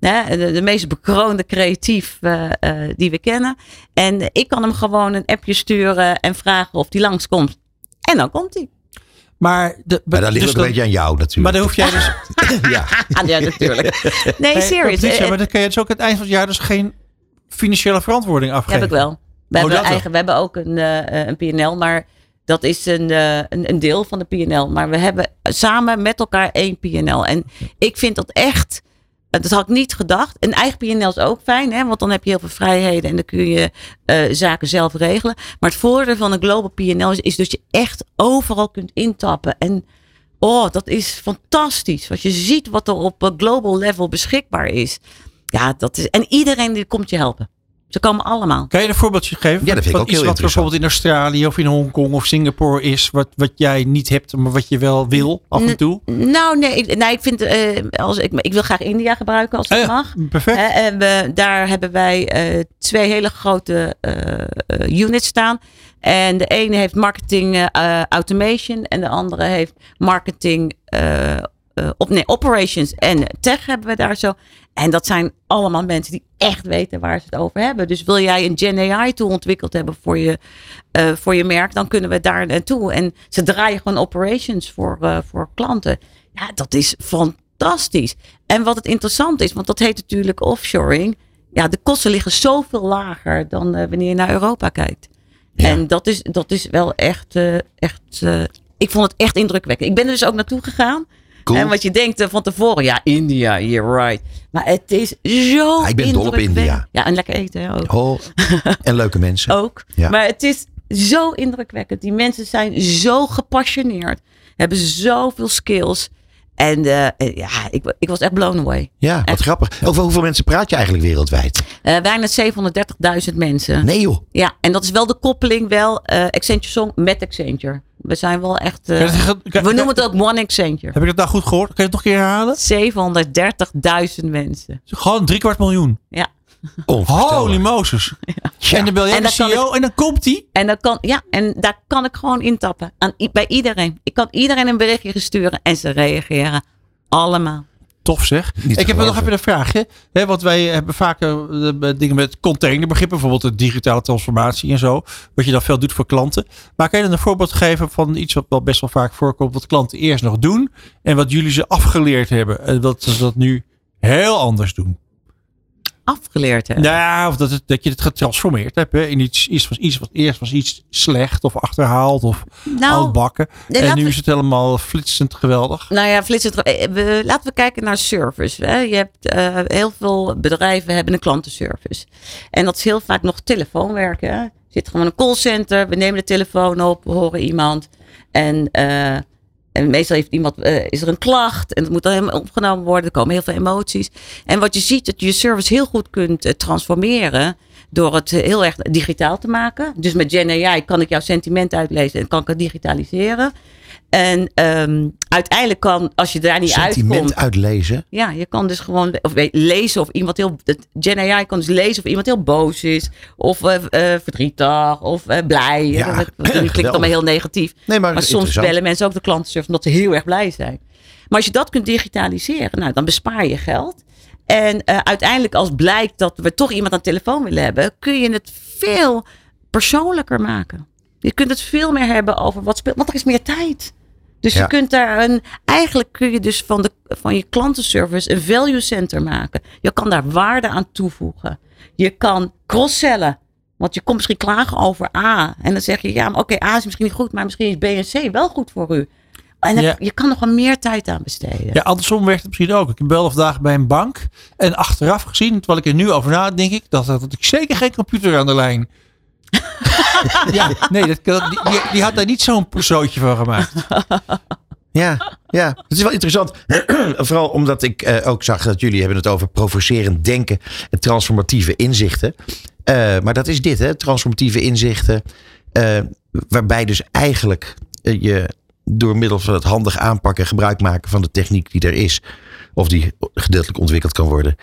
Hè, de, de meest bekroonde creatief eh, eh, die we kennen. En ik kan hem gewoon een appje sturen en vragen of die langskomt. En dan komt hij. Maar, de, Maar dat ligt dus ook een dan- beetje aan jou natuurlijk. Maar dan hoef jij dus... ja. Ah, ja, natuurlijk. Nee, serious. Patricia, Eh, maar dan kan je dus ook aan het eind van het jaar dus geen financiële verantwoording afgeven. Heb ik wel. We, Oh, hebben, eigen, we hebben ook een, eh, een PNL, maar dat is een, eh, een, een deel van de PNL. Maar we hebben samen met elkaar één PNL. En ik vind dat echt, eh, dat had ik niet gedacht. Een eigen PNL is ook fijn, hè, want dan heb je heel veel vrijheden en dan kun je eh, zaken zelf regelen. Maar het voordeel van een global PNL is, dat je echt overal kunt intappen. En oh, dat is fantastisch. Want je ziet wat er op global level beschikbaar is. Ja, dat is. En iedereen die komt je helpen. Ze komen allemaal. Kan je een voorbeeldje geven? Ja, dat vind ik ook iets heel wat bijvoorbeeld in Australië of in Hongkong of Singapore is, wat, wat jij niet hebt, maar wat je wel wil af en toe? Nou, nee, ik, nee, ik vind, eh, als ik, ik wil graag India gebruiken als dat Ah ja, mag. perfect. Hè, en we, daar hebben wij eh, twee hele grote eh, eh, units staan. En de ene heeft marketing eh, automation en de andere heeft marketing eh, op, nee, operations en tech hebben we daar zo. En dat zijn allemaal mensen die echt weten waar ze het over hebben. Dus wil jij een Gen AI tool ontwikkeld hebben voor je, eh, voor je merk, dan kunnen we daar naartoe. En ze draaien gewoon operations voor, eh, voor klanten. Ja, dat is fantastisch. En wat het interessant is, want dat heet natuurlijk offshoring. Ja, de kosten liggen zoveel lager dan wanneer je naar Europa kijkt. Ja. En dat is, dat is wel echt, echt ik vond het echt indrukwekkend. Ik ben er dus ook naartoe gegaan. Cool. En wat je denkt eh, van tevoren, ja, India, you're right. Maar het is zo ik ben dol op. India. Ja, en lekker eten hè, ook. Oh, en leuke mensen. ook. Ja. Maar het is zo indrukwekkend. Die mensen zijn zo gepassioneerd. Hebben zoveel skills. En eh, eh, ja, ik, ik was echt blown away. Ja, wat Echt. grappig. Over hoeveel mensen praat je eigenlijk wereldwijd? Eh bijna 730.000 mensen. Nee joh. Ja, en dat is wel de koppeling wel eh Accenture Song met Accenture. We zijn wel echt... eh, Kan je het- kan- we noemen het ook One Accenture. Heb ik dat nou goed gehoord? Kan je het nog een keer herhalen? 730.000 mensen. Gewoon drie kwart miljoen. Ja. Holy Moses. En dan bel jij En de dan CEO en dan komt die. En, dat kan, ja, en daar kan ik gewoon intappen. Aan, bij iedereen. Ik kan iedereen een berichtje sturen en ze reageren. Allemaal. Tof zeg. Niet ik heb nog even een vraagje. Hè, want wij hebben vaak eh, de- dingen met containerbegrip. Bijvoorbeeld de digitale transformatie en zo. Wat je dan veel doet voor klanten. Maar kan je dan een voorbeeld geven van iets wat wel best wel vaak voorkomt. Wat klanten eerst nog doen. En wat jullie ze afgeleerd hebben. En dat ze dat nu heel anders doen. Afgeleerd hè. Nou ja, of dat, het, dat je het getransformeerd hebt. Hè, in iets, iets, was iets wat eerst was iets slecht of achterhaald of Nou, oudbakken. nee, en nu we- is het helemaal flitsend geweldig. Nou ja, flitsend. eh, we- Laten we kijken naar service. Hè. Je hebt eh, heel veel bedrijven hebben een klantenservice. En dat is heel vaak nog telefoonwerken. Er zit gewoon een callcenter. We nemen de telefoon op, we horen iemand. En, eh, en meestal heeft iemand, eh, is er een klacht. En het moet dan helemaal opgenomen worden. Er komen heel veel emoties. En wat je ziet, dat je je service heel goed kunt eh, transformeren. Door het eh, heel erg digitaal te maken. Dus met Gen AI kan ik jouw sentiment uitlezen en kan ik het digitaliseren. En ehm, uiteindelijk kan, als je daar niet Sentiment uitkomt. uitlezen. Ja, je kan dus gewoon of lezen of iemand heel. Het Gen AI kan dus lezen of iemand heel boos is. Of eh, eh, verdrietig. Of eh, blij. Ja, dat, dat klinkt geweldig. allemaal heel negatief. Nee, maar, Maar soms bellen mensen ook de klantenservice omdat ze heel erg blij zijn. Maar als je dat kunt digitaliseren, nou, dan bespaar je geld. En uiteindelijk als blijkt dat we toch iemand aan de telefoon willen hebben, kun je het veel persoonlijker maken. Je kunt het veel meer hebben over wat speelt, want er is meer tijd. Dus Ja. je kunt daar een, eigenlijk kun je dus van, de, van je klantenservice een value center maken. Je kan daar waarde aan toevoegen. Je kan cross-sellen. Want je komt misschien klagen over A. En dan zeg je, ja, maar oké, A is misschien niet goed, maar misschien is B en C wel goed voor u. En dan- Ja. je kan nog wel meer tijd aan besteden. Ja, andersom werkt het misschien ook. Ik ben wel dagen bij een bank. En achteraf gezien, terwijl ik er nu over nadenk, denk ik dat, dat ik zeker geen computer aan de lijn. ja, nee, dat, die, had daar niet zo'n zootje van gemaakt. Ja, ja, het is wel interessant. Vooral omdat ik eh, ook zag dat jullie hebben het over provocerend denken en transformatieve inzichten. Eh, maar dat is dit, hè? Transformatieve inzichten. eh, waarbij dus eigenlijk je door middel van het handig aanpakken en gebruik maken van de techniek die er is. Of die gedeeltelijk ontwikkeld kan worden.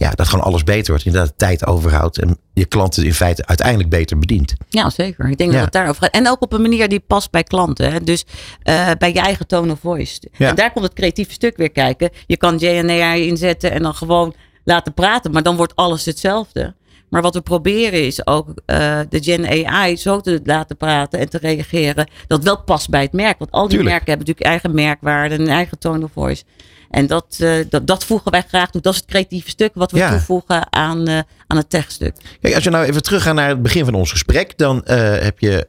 Ja, dat gewoon alles beter wordt. Inderdaad, tijd overhoudt. En je klanten in feite uiteindelijk beter bedient. Ja, zeker. Ik denk Ja. dat het daarover gaat. En ook op een manier die past bij klanten. Hè. Dus eh, bij je eigen tone of voice. Ja. En daar komt het creatieve stuk weer kijken. Je kan JNAI inzetten en dan gewoon laten praten. Maar dan wordt alles hetzelfde. Maar wat we proberen is ook eh, de Gen AI zo te laten praten en te reageren. Dat wel past bij het merk. Want al die Tuurlijk. merken hebben natuurlijk eigen merkwaarde en eigen tone of voice. En dat, eh, dat, dat voegen wij graag toe. Dat is het creatieve stuk wat we Ja. toevoegen aan, eh, aan het techstuk. Kijk, als je nou even teruggaat naar het begin van ons gesprek, dan eh, heb je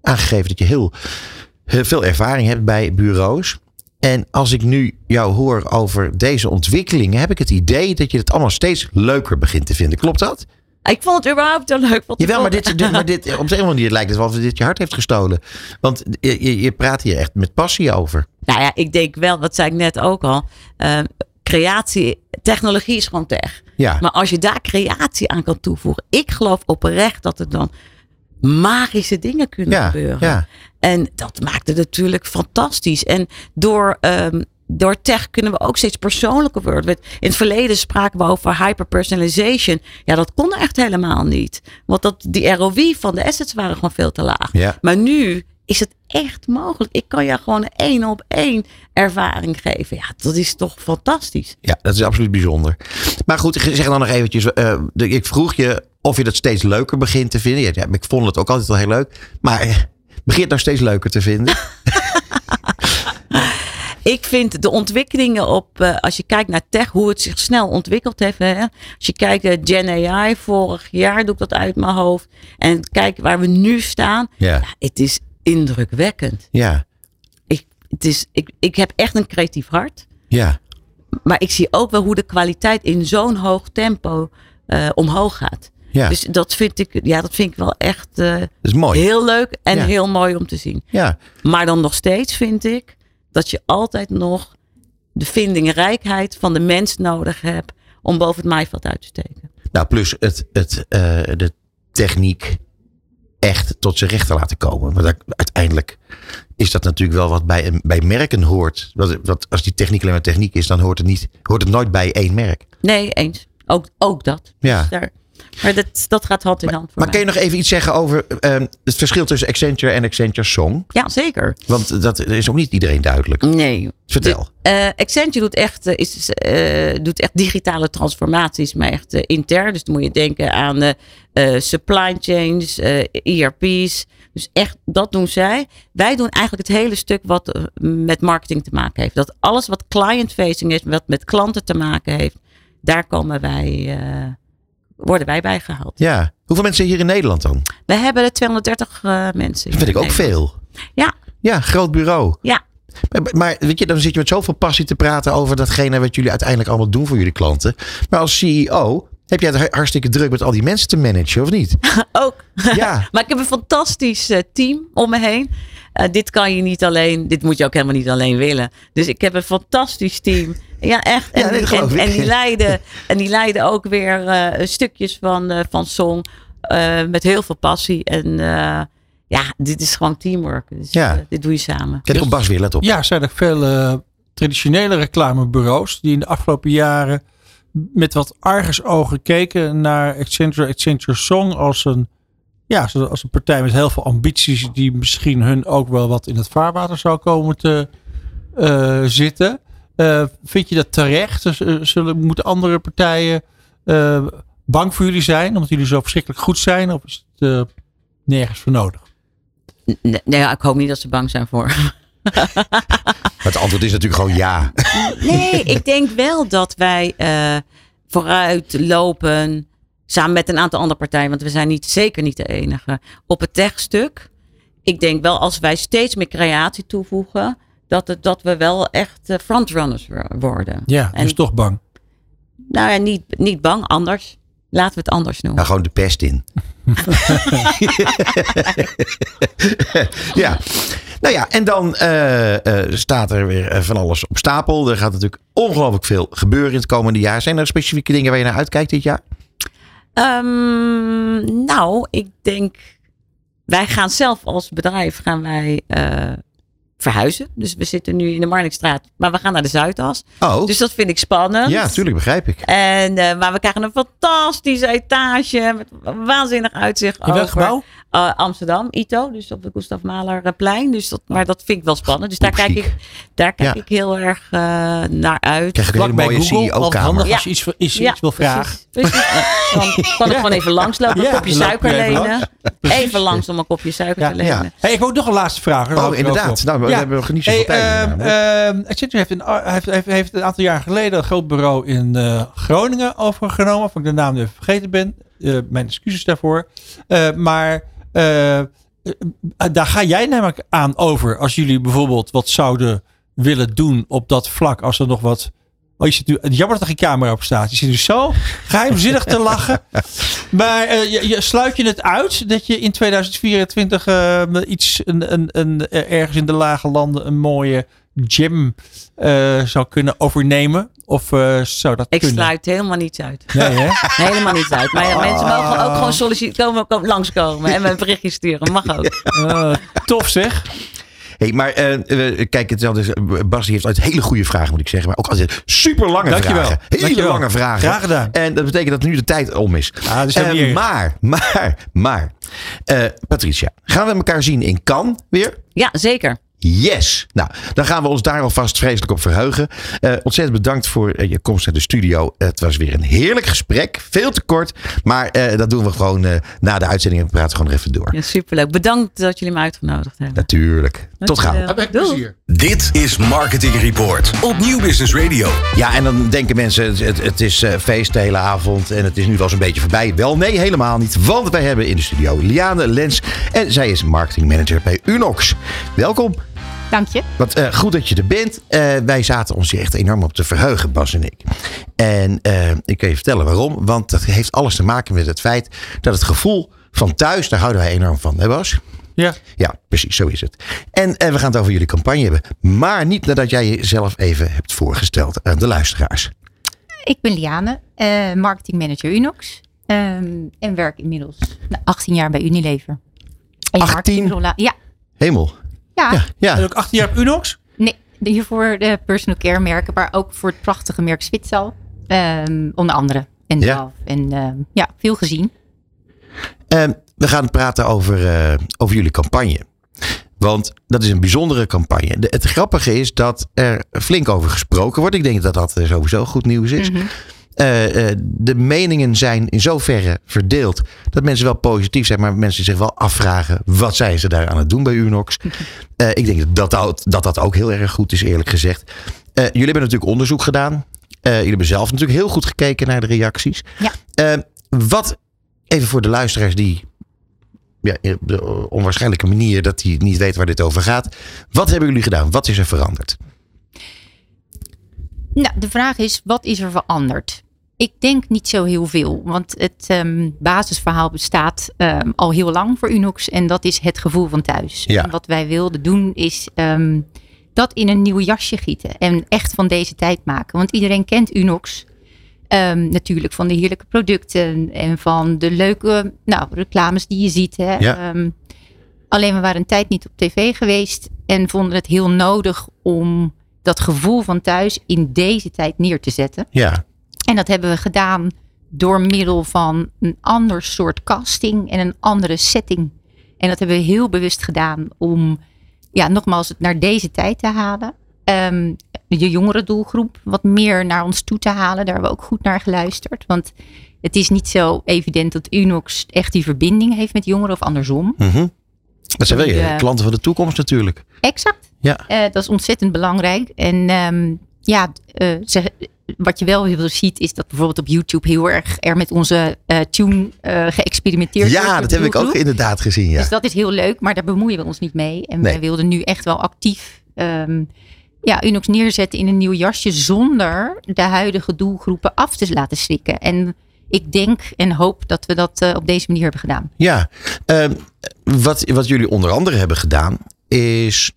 aangegeven dat je heel, heel veel ervaring hebt bij bureaus. En als ik nu jou hoor over deze ontwikkelingen, heb ik het idee dat je het allemaal steeds leuker begint te vinden. Klopt dat? Ik vond het überhaupt zo leuk. Jawel, maar dit, dit, maar dit, op een andere manier lijkt het wel of dit je hart heeft gestolen. Want je, je, praat hier echt met passie over. Nou ja, ik denk wel, wat zei ik net ook al. eh, creatie, technologie is gewoon tech. Ja, Maar als je daar creatie aan kan toevoegen. Ik geloof oprecht dat er dan magische dingen kunnen ja, gebeuren. ja. En dat maakt het natuurlijk fantastisch. En door, ehm, door tech kunnen we ook steeds persoonlijker worden. In het verleden spraken we over hyperpersonalization. Ja, dat kon echt helemaal niet. Want dat, die ROI van de assets waren gewoon veel te laag. Ja. Maar nu is het echt mogelijk. Ik kan je gewoon een één op één ervaring geven. Ja, dat is toch fantastisch. Ja, dat is absoluut bijzonder. Maar goed, zeg dan nog eventjes. eh, ik vroeg je of je dat steeds leuker begint te vinden. Ja, ik vond het ook altijd wel heel leuk. Maar eh, begint het nou steeds leuker te vinden? Ik vind de ontwikkelingen op, eh, als je kijkt naar tech, hoe het zich snel ontwikkeld heeft. Hè? Als je kijkt naar Gen AI, vorig jaar doe ik dat uit mijn hoofd. En kijk waar we nu staan. Ja. Ja, het is indrukwekkend. Ja, Ik, het is, ik, ik heb echt een creatief hart. ja. Maar ik zie ook wel hoe de kwaliteit in zo'n hoog tempo eh, omhoog gaat. Ja, Dus dat vind ik, ja, dat vind ik wel echt eh, dat is mooi. heel leuk en Ja. heel mooi om te zien. Ja, Maar dan nog steeds vind ik dat je altijd nog de vindingrijkheid van de mens nodig hebt om boven het maaiveld uit te steken. nou plus het, het, eh, de techniek echt tot zijn recht te laten komen. Want uiteindelijk is dat natuurlijk wel wat bij, een- bij merken hoort. Wat, wat, als die techniek alleen maar techniek is, dan hoort het, niet, hoort het nooit bij één merk. Nee, eens. Ook, ook dat. Ja. Dus daar, maar dat, dat gaat hand in hand voor Maar kun mij. je nog even iets zeggen over ehm, het verschil tussen Accenture en Accenture Song? Ja, zeker. Want dat is ook niet iedereen duidelijk. Nee. Vertel. Eh Accenture doet echt, eh, is, eh, doet echt digitale transformaties, maar echt intern. Dus dan moet je denken aan supply chains, ERP's. Dus echt, dat doen zij. Wij doen eigenlijk het hele stuk wat met marketing te maken heeft. Dat alles wat client-facing is, wat met klanten te maken heeft, daar komen wij, worden wij bijgehaald. Ja. Hoeveel mensen hier in Nederland dan? We hebben er 230 eh, mensen. Dat vind ik ook veel. Ja, Ja, groot bureau. ja. Maar, maar weet je, dan zit je met zoveel passie te praten over datgene wat jullie uiteindelijk allemaal doen voor jullie klanten. Maar als CEO heb jij het hartstikke druk met al die mensen te managen, of niet? ook. Ja. Maar ik heb een fantastisch eh, team om me heen. Eh, dit kan je niet alleen, dit moet je ook helemaal niet alleen willen. Dus ik heb een fantastisch team. Ja, echt. En, Ja, nee, dat die, en, die, leiden, en die leiden ook weer eh, stukjes van, eh, van Song. eh, met heel veel passie. En eh, ja, dit is gewoon teamwork. Dus, Ja. dit doe je samen. Kijk, op Bas weer, let op. Ja, er zijn er veel eh, traditionele reclamebureaus die in de afgelopen jaren met wat argusogen keken naar Accenture, Accenture Song als een, ja, als een partij met heel veel ambities die misschien hun ook wel wat in het vaarwater zou komen te eh, zitten. Eh, vind je dat terecht? Dus, eh, zullen, moeten andere partijen eh, bang voor jullie zijn omdat jullie zo verschrikkelijk goed zijn? Of is het eh, nergens voor nodig? Nee, nee, ik hoop niet dat ze bang zijn voor. Maar het antwoord is natuurlijk gewoon ja. Nee, ik denk wel dat wij eh, vooruit lopen. Samen met een aantal andere partijen. Want we zijn niet, zeker niet de enige. Op het techstuk. Ik denk wel als wij steeds meer creatie toevoegen. Dat, het, dat we wel echt eh, frontrunners wo- worden. Ja, En- dus toch bang. Nou ja, niet, niet bang. Anders. Laten we het anders noemen. Nou, gewoon de pest in. ja. Nou ja, en dan eh, eh, staat er weer van alles op stapel. Er gaat natuurlijk ongelooflijk veel gebeuren in het komende jaar. Zijn er specifieke dingen waar je naar uitkijkt dit jaar? Ehm, nou, ik denk, wij gaan zelf als bedrijf gaan wij eh, verhuizen. Dus we zitten nu in de Marnixstraat, maar we gaan naar de Zuidas. Oh, Dus dat vind ik spannend. ja, tuurlijk, begrijp ik. En, eh, maar we krijgen een fantastische etage met een waanzinnig uitzicht In welk over gebouw? Eh, Amsterdam, ITO, dus op de Gustav Mahlerplein. Dus dat, maar dat vind ik wel spannend. Dus daar Ook kijk, ik, daar kijk Ja. ik heel erg eh, naar uit. Krijg je een bij mooie Google. Altijd CEO-kamer. handig Ja. als je iets, iets, iets wil vragen. Precies, precies. Dan kan ik gewoon even langslopen, Ja, een kopje suiker lenen. Even langs om een kopje suiker Ja, te lenen. ja. Hey, ik heb ook nog een laatste vraag. Daar Oh, er ook inderdaad. Nou, we Ja. hebben nog niet zoveel Hey, tijd. Accenture heeft een, heeft, heeft, heeft een aantal jaar geleden een groot bureau in eh, Groningen overgenomen. Of ik de naam nu even vergeten ben. Eh, mijn excuses daarvoor. Eh, maar eh, eh, daar ga jij namelijk aan over. Als jullie bijvoorbeeld wat zouden willen doen op dat vlak. Als er nog wat... Oh, je zit nu, jammer dat er geen camera op staat. Je zit nu zo geheimzinnig te lachen. Maar eh, je, je, sluit je het uit dat je in 2024 eh, iets een, een, een, eh, ergens in de lage landen een mooie gym eh, zou kunnen overnemen? Of eh, zou dat Ik kunnen? sluit helemaal niets uit. Nee, hè? Helemaal niets uit. Maar ja, mensen mogen ook Ah. gewoon solliciteren, komen, komen, langskomen en een berichtje sturen. Mag ook. Eh, tof zeg. Hey, maar eh, eh, kijk, het is altijd, Bas heeft altijd hele goede vragen, moet ik zeggen. Maar ook altijd super lange Dankjewel. vragen. Hele Dankjewel. lange vragen. Graag gedaan. En dat betekent dat nu de tijd om is. Ah, niet erg. maar, maar, maar. eh, Patricia, gaan we elkaar zien in Cannes weer? Ja, zeker. Yes! Nou, dan gaan we ons daar alvast vreselijk op verheugen. Eh, ontzettend bedankt voor eh, je komst naar de studio. Het was weer een heerlijk gesprek. Veel te kort. Maar eh, dat doen we gewoon eh, na de uitzending. En we praten gewoon even door. Ja, superleuk. Bedankt dat jullie me uitgenodigd hebben. Natuurlijk. Tot gauw. Doei. Dit is Marketing Report op Nieuw Business Radio. Ja, en dan denken mensen, het, het, is eh, feest de hele avond en het is nu wel zo'n beetje voorbij. Wel, nee, helemaal niet. Want wij hebben in de studio Liane Lens en zij is marketingmanager bij Unox. Welkom. Dank je. Wat eh, goed dat je er bent. Eh, wij zaten ons hier echt enorm op te verheugen, Bas en ik. En eh, ik kan je vertellen waarom. Want dat heeft alles te maken met het feit dat het gevoel van thuis, daar houden wij enorm van, hè Bas? Ja. Ja, precies, zo is het. En we gaan het over jullie campagne hebben. Maar niet nadat jij jezelf even hebt voorgesteld aan de luisteraars. Ik ben Liane, eh marketingmanager Unox. ehm, en werk inmiddels nou, 18 jaar bij Unilever. En 18? marketingrolla- Ja, Hemel. Ja. Ja, ja. En ook 18 jaar op Unox? Nee, hiervoor de personal care merken, maar ook voor het prachtige merk Zwitsal. ehm, onder andere. En Ja. En ehm, ja, veel gezien. Ehm, we gaan praten over, eh, over jullie campagne. Want dat is een bijzondere campagne. De- het grappige is dat er flink over gesproken wordt. Ik denk dat dat eh, sowieso goed nieuws is. Mhm. Eh, eh, de meningen zijn in zoverre verdeeld dat mensen wel positief zijn, maar mensen zich wel afvragen wat zijn ze daar aan het doen bij Unox. Eh, ik denk dat dat, dat dat ook heel erg goed is, eerlijk gezegd. Jullie hebben natuurlijk onderzoek gedaan. Jullie hebben zelf natuurlijk heel goed gekeken naar de reacties. Ja. Wat, even voor de luisteraars die ja, op de onwaarschijnlijke manier dat die niet weten waar dit over gaat. Wat hebben jullie gedaan? Wat is er veranderd? Nou, de vraag is, wat is er veranderd? Ik denk niet zo heel veel, want het ehm, basisverhaal bestaat ehm, al heel lang voor Unox en dat is het gevoel van thuis. Ja. En wat wij wilden doen is ehm, dat in een nieuw jasje gieten en echt van deze tijd maken. Want iedereen kent Unox natuurlijk van de heerlijke producten en van de leuke nou, reclames die je ziet. Hè? Ja. Alleen we waren een tijd niet op tv geweest en vonden het heel nodig om dat gevoel van thuis in deze tijd neer te zetten. Ja, En dat hebben we gedaan door middel van een ander soort casting en een andere setting. En dat hebben we heel bewust gedaan om, ja, nogmaals, het naar deze tijd te halen. Ehm, de jongere doelgroep wat meer naar ons toe te halen. Daar hebben we ook goed naar geluisterd. Want het is niet zo evident dat Unox echt die verbinding heeft met jongeren of andersom. Mhm. dat zijn wel je Ja. klanten van de toekomst natuurlijk. Exact. Ja. Eh, dat is ontzettend belangrijk. En ehm, ja, eh, wat je wel heel veel ziet, is dat bijvoorbeeld op YouTube heel erg er met onze eh, tune eh, geëxperimenteerd wordt. Ja, dat heb ik ook inderdaad gezien. Ja. Dus dat is heel leuk, maar daar bemoeien we ons niet mee. En Nee. wij wilden nu echt wel actief ehm, ja, Unox neerzetten in een nieuw jasje zonder de huidige doelgroepen af te laten schrikken. En ik denk en hoop dat we dat op deze manier hebben gedaan. Ja, ehm, wat, wat jullie onder andere hebben gedaan is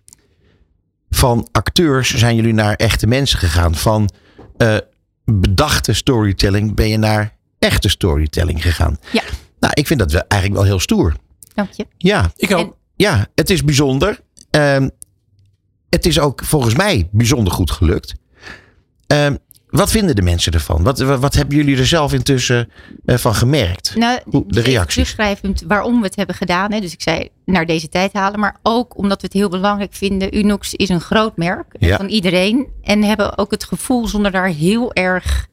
van acteurs zijn jullie naar echte mensen gegaan. Van eh, bedachte storytelling ben je naar echte storytelling gegaan. Ja. Nou, ik vind dat wel eigenlijk wel heel stoer. Dank je. Ja, Ik ook. En- ja het is bijzonder. Ehm, het is ook volgens mij bijzonder goed gelukt. Ehm, wat vinden de mensen ervan? Wat, wat, hebben jullie er zelf intussen eh, van gemerkt? Nou, de reacties. Terugschrijvend waarom we het hebben gedaan. Hè. Dus ik zei naar deze tijd halen. Maar ook omdat we het heel belangrijk vinden. Unox is een groot merk Ja. van iedereen. En hebben ook het gevoel zonder daar heel erg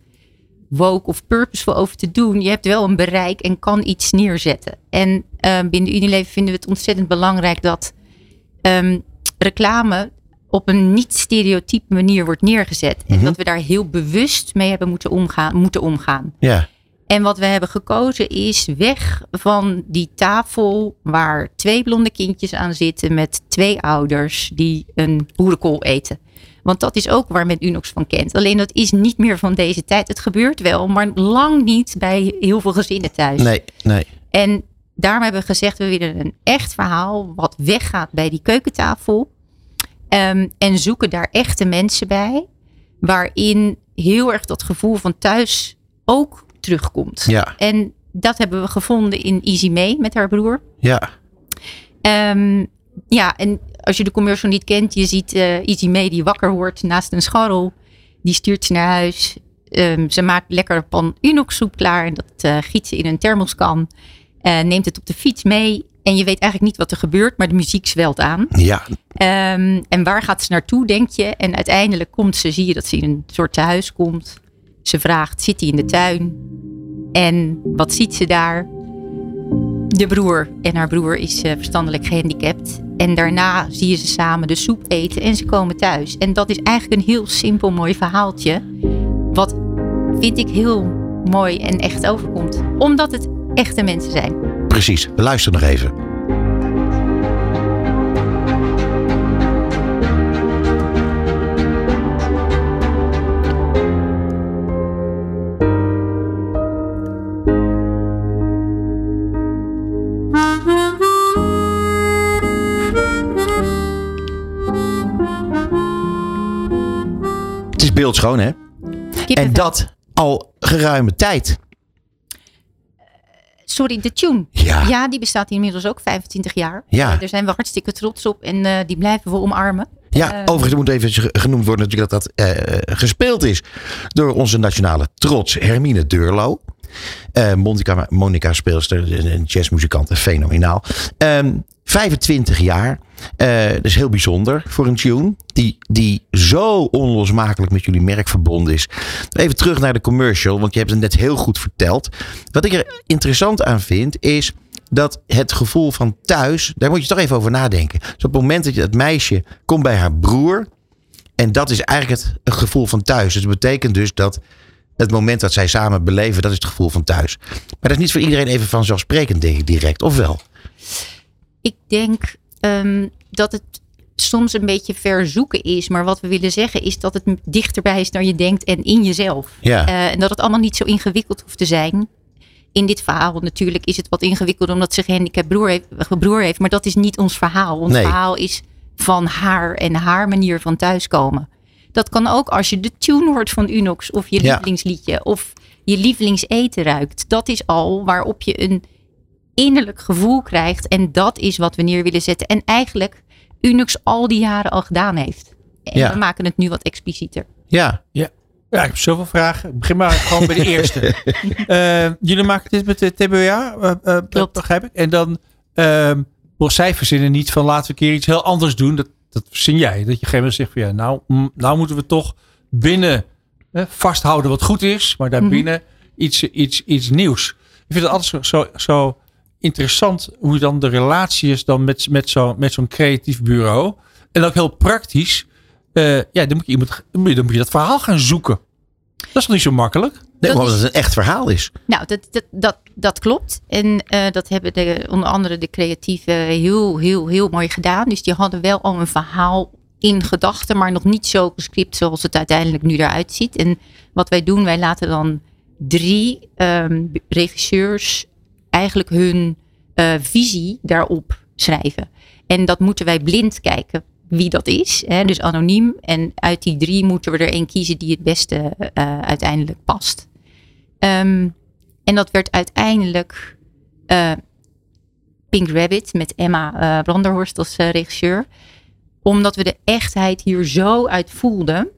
woke of purposeful over te doen. Je hebt wel een bereik en kan iets neerzetten. En eh, binnen Unilever vinden we het ontzettend belangrijk dat ehm, reclame op een niet stereotype manier wordt neergezet. En Mhm. dat we daar heel bewust mee hebben moeten omgaan. Moeten omgaan. Ja, En wat we hebben gekozen is weg van die tafel waar twee blonde kindjes aan zitten met twee ouders die een boerenkool eten. Want dat is ook waar men Unox van kent. Alleen dat is niet meer van deze tijd. Het gebeurt wel, maar lang niet bij heel veel gezinnen thuis. nee, nee. En daarom hebben we gezegd, we willen een echt verhaal wat weggaat bij die keukentafel. Ehm, en zoeken daar echte mensen bij. Waarin heel erg dat gevoel van thuis ook terugkomt. Ja, En dat hebben we gevonden in Easy May met haar broer. ja, Ehm, ja, en als je de commercial niet kent, je ziet eh Easy May die wakker wordt naast een scharrel. Die stuurt ze naar huis. Ehm, ze maakt lekker pan Unox soep klaar. En dat eh, giet ze in een thermoskan. Eh, neemt het op de fiets mee. En je weet eigenlijk niet wat er gebeurt, maar de muziek zwelt aan. ja. Ehm, en waar gaat ze naartoe, denk je? En uiteindelijk komt ze, zie je dat ze in een soort tehuis komt. Ze vraagt, zit hij in de tuin? En wat ziet ze daar? De broer. En haar broer is eh, verstandelijk gehandicapt. En daarna zie je ze samen de soep eten en ze komen thuis. En dat is eigenlijk een heel simpel mooi verhaaltje. Wat vind ik heel mooi en echt overkomt. Omdat het echte mensen zijn. Precies. We luisteren nog even. Het is beeldschoon, hè? Kippenvel. En dat al geruime tijd. Sorry, de tune. Ja. Ja, die bestaat inmiddels ook 25 jaar. Ja. Eh, daar zijn we hartstikke trots op en eh, die blijven we omarmen. Ja, Eh, overigens moet even ge- genoemd worden natuurlijk dat dat gespeeld is door onze nationale trots Hermine Deurlo. Eh Monica, Monica speelster, een- een jazzmuzikant, fenomenaal. Ehm, 25 jaar, Eh, dat is heel bijzonder voor een tune die, die zo onlosmakelijk met jullie merk verbonden is. Even terug naar de commercial, want je hebt het net heel goed verteld. Wat ik er interessant aan vind is dat het gevoel van thuis, daar moet je toch even over nadenken. Dus op het moment dat je dat meisje komt bij haar broer. En dat is eigenlijk het, gevoel van thuis. Dus dat betekent dus dat het moment dat zij samen beleven, dat is het gevoel van thuis. Maar dat is niet voor iedereen even vanzelfsprekend, denk ik direct. Of wel? Ik denk ehm, dat het soms een beetje verzoeken is. Maar wat we willen zeggen is dat het dichterbij is dan je denkt en in jezelf. Ja. Eh, en dat het allemaal niet zo ingewikkeld hoeft te zijn. In dit verhaal natuurlijk is het wat ingewikkeld omdat ze gehandicapt broer heeft, broer heeft. Maar dat is niet ons verhaal. Ons Nee. verhaal is van haar en haar manier van thuiskomen. Dat kan ook als je de tune hoort van Unox of je Ja. lievelingsliedje of je lievelingseten ruikt. Dat is al waarop je een innerlijk gevoel krijgt. En dat is wat we neer willen zetten. En eigenlijk Unox al die jaren al gedaan heeft. En Ja. we maken het nu wat explicieter. Ja, Ja, ik heb zoveel vragen. Ik begin maar gewoon bij de eerste. Eh, jullie maken dit met de TBA, eh, eh, Klopt. begrijp ik. En dan, ehm wel, zij verzinnen niet van laten we een keer iets heel anders doen. Dat, dat verzin jij. Dat je op een gegeven moment zegt van ja, nou, mm, nou moeten we toch binnen eh, vasthouden wat goed is. Maar daarbinnen iets, iets, iets nieuws. Ik vind het altijd zo, zo, zo interessant hoe dan de relatie is dan met, met zo'n met zo'n creatief bureau. En ook heel praktisch. Eh, ja, dan moet, je iemand, dan moet je dat verhaal gaan zoeken. Dat is toch niet zo makkelijk? nee, Dat omdat is- het een echt verhaal is. Nou, dat, dat, dat, dat klopt. En eh, dat hebben de, onder andere de creatieven heel, heel, heel mooi gedaan. Dus die hadden wel al een verhaal in gedachten, maar nog niet zo gescript zoals het uiteindelijk nu eruit ziet. En wat wij doen, wij laten dan drie ehm, regisseurs eigenlijk hun eh, visie daarop schrijven. En dat moeten wij blind kijken wie dat is. Hè? Dus anoniem. En uit die drie moeten we er één kiezen die het beste eh, uiteindelijk past. Ehm, en dat werd uiteindelijk eh, Pink Rabbit met Emma Branderhorst als regisseur. Omdat we de echtheid hier zo uit voelden.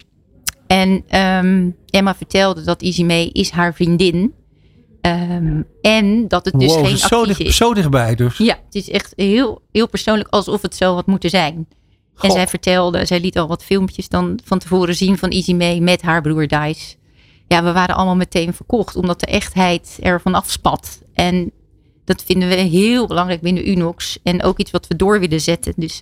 En ehm, Emma vertelde dat May is haar vriendin. Ehm, en dat het dus Wow, geen zo, dicht- is. zo dichtbij dus. Ja, het is echt heel, heel persoonlijk alsof het zo had moeten zijn. En zij vertelde, zij liet al wat filmpjes dan van tevoren zien van Easy May met haar broer Dice. Ja, we waren allemaal meteen verkocht, omdat de echtheid er vanaf spat. En dat vinden we heel belangrijk binnen Unox. En ook iets wat we door willen zetten. Dus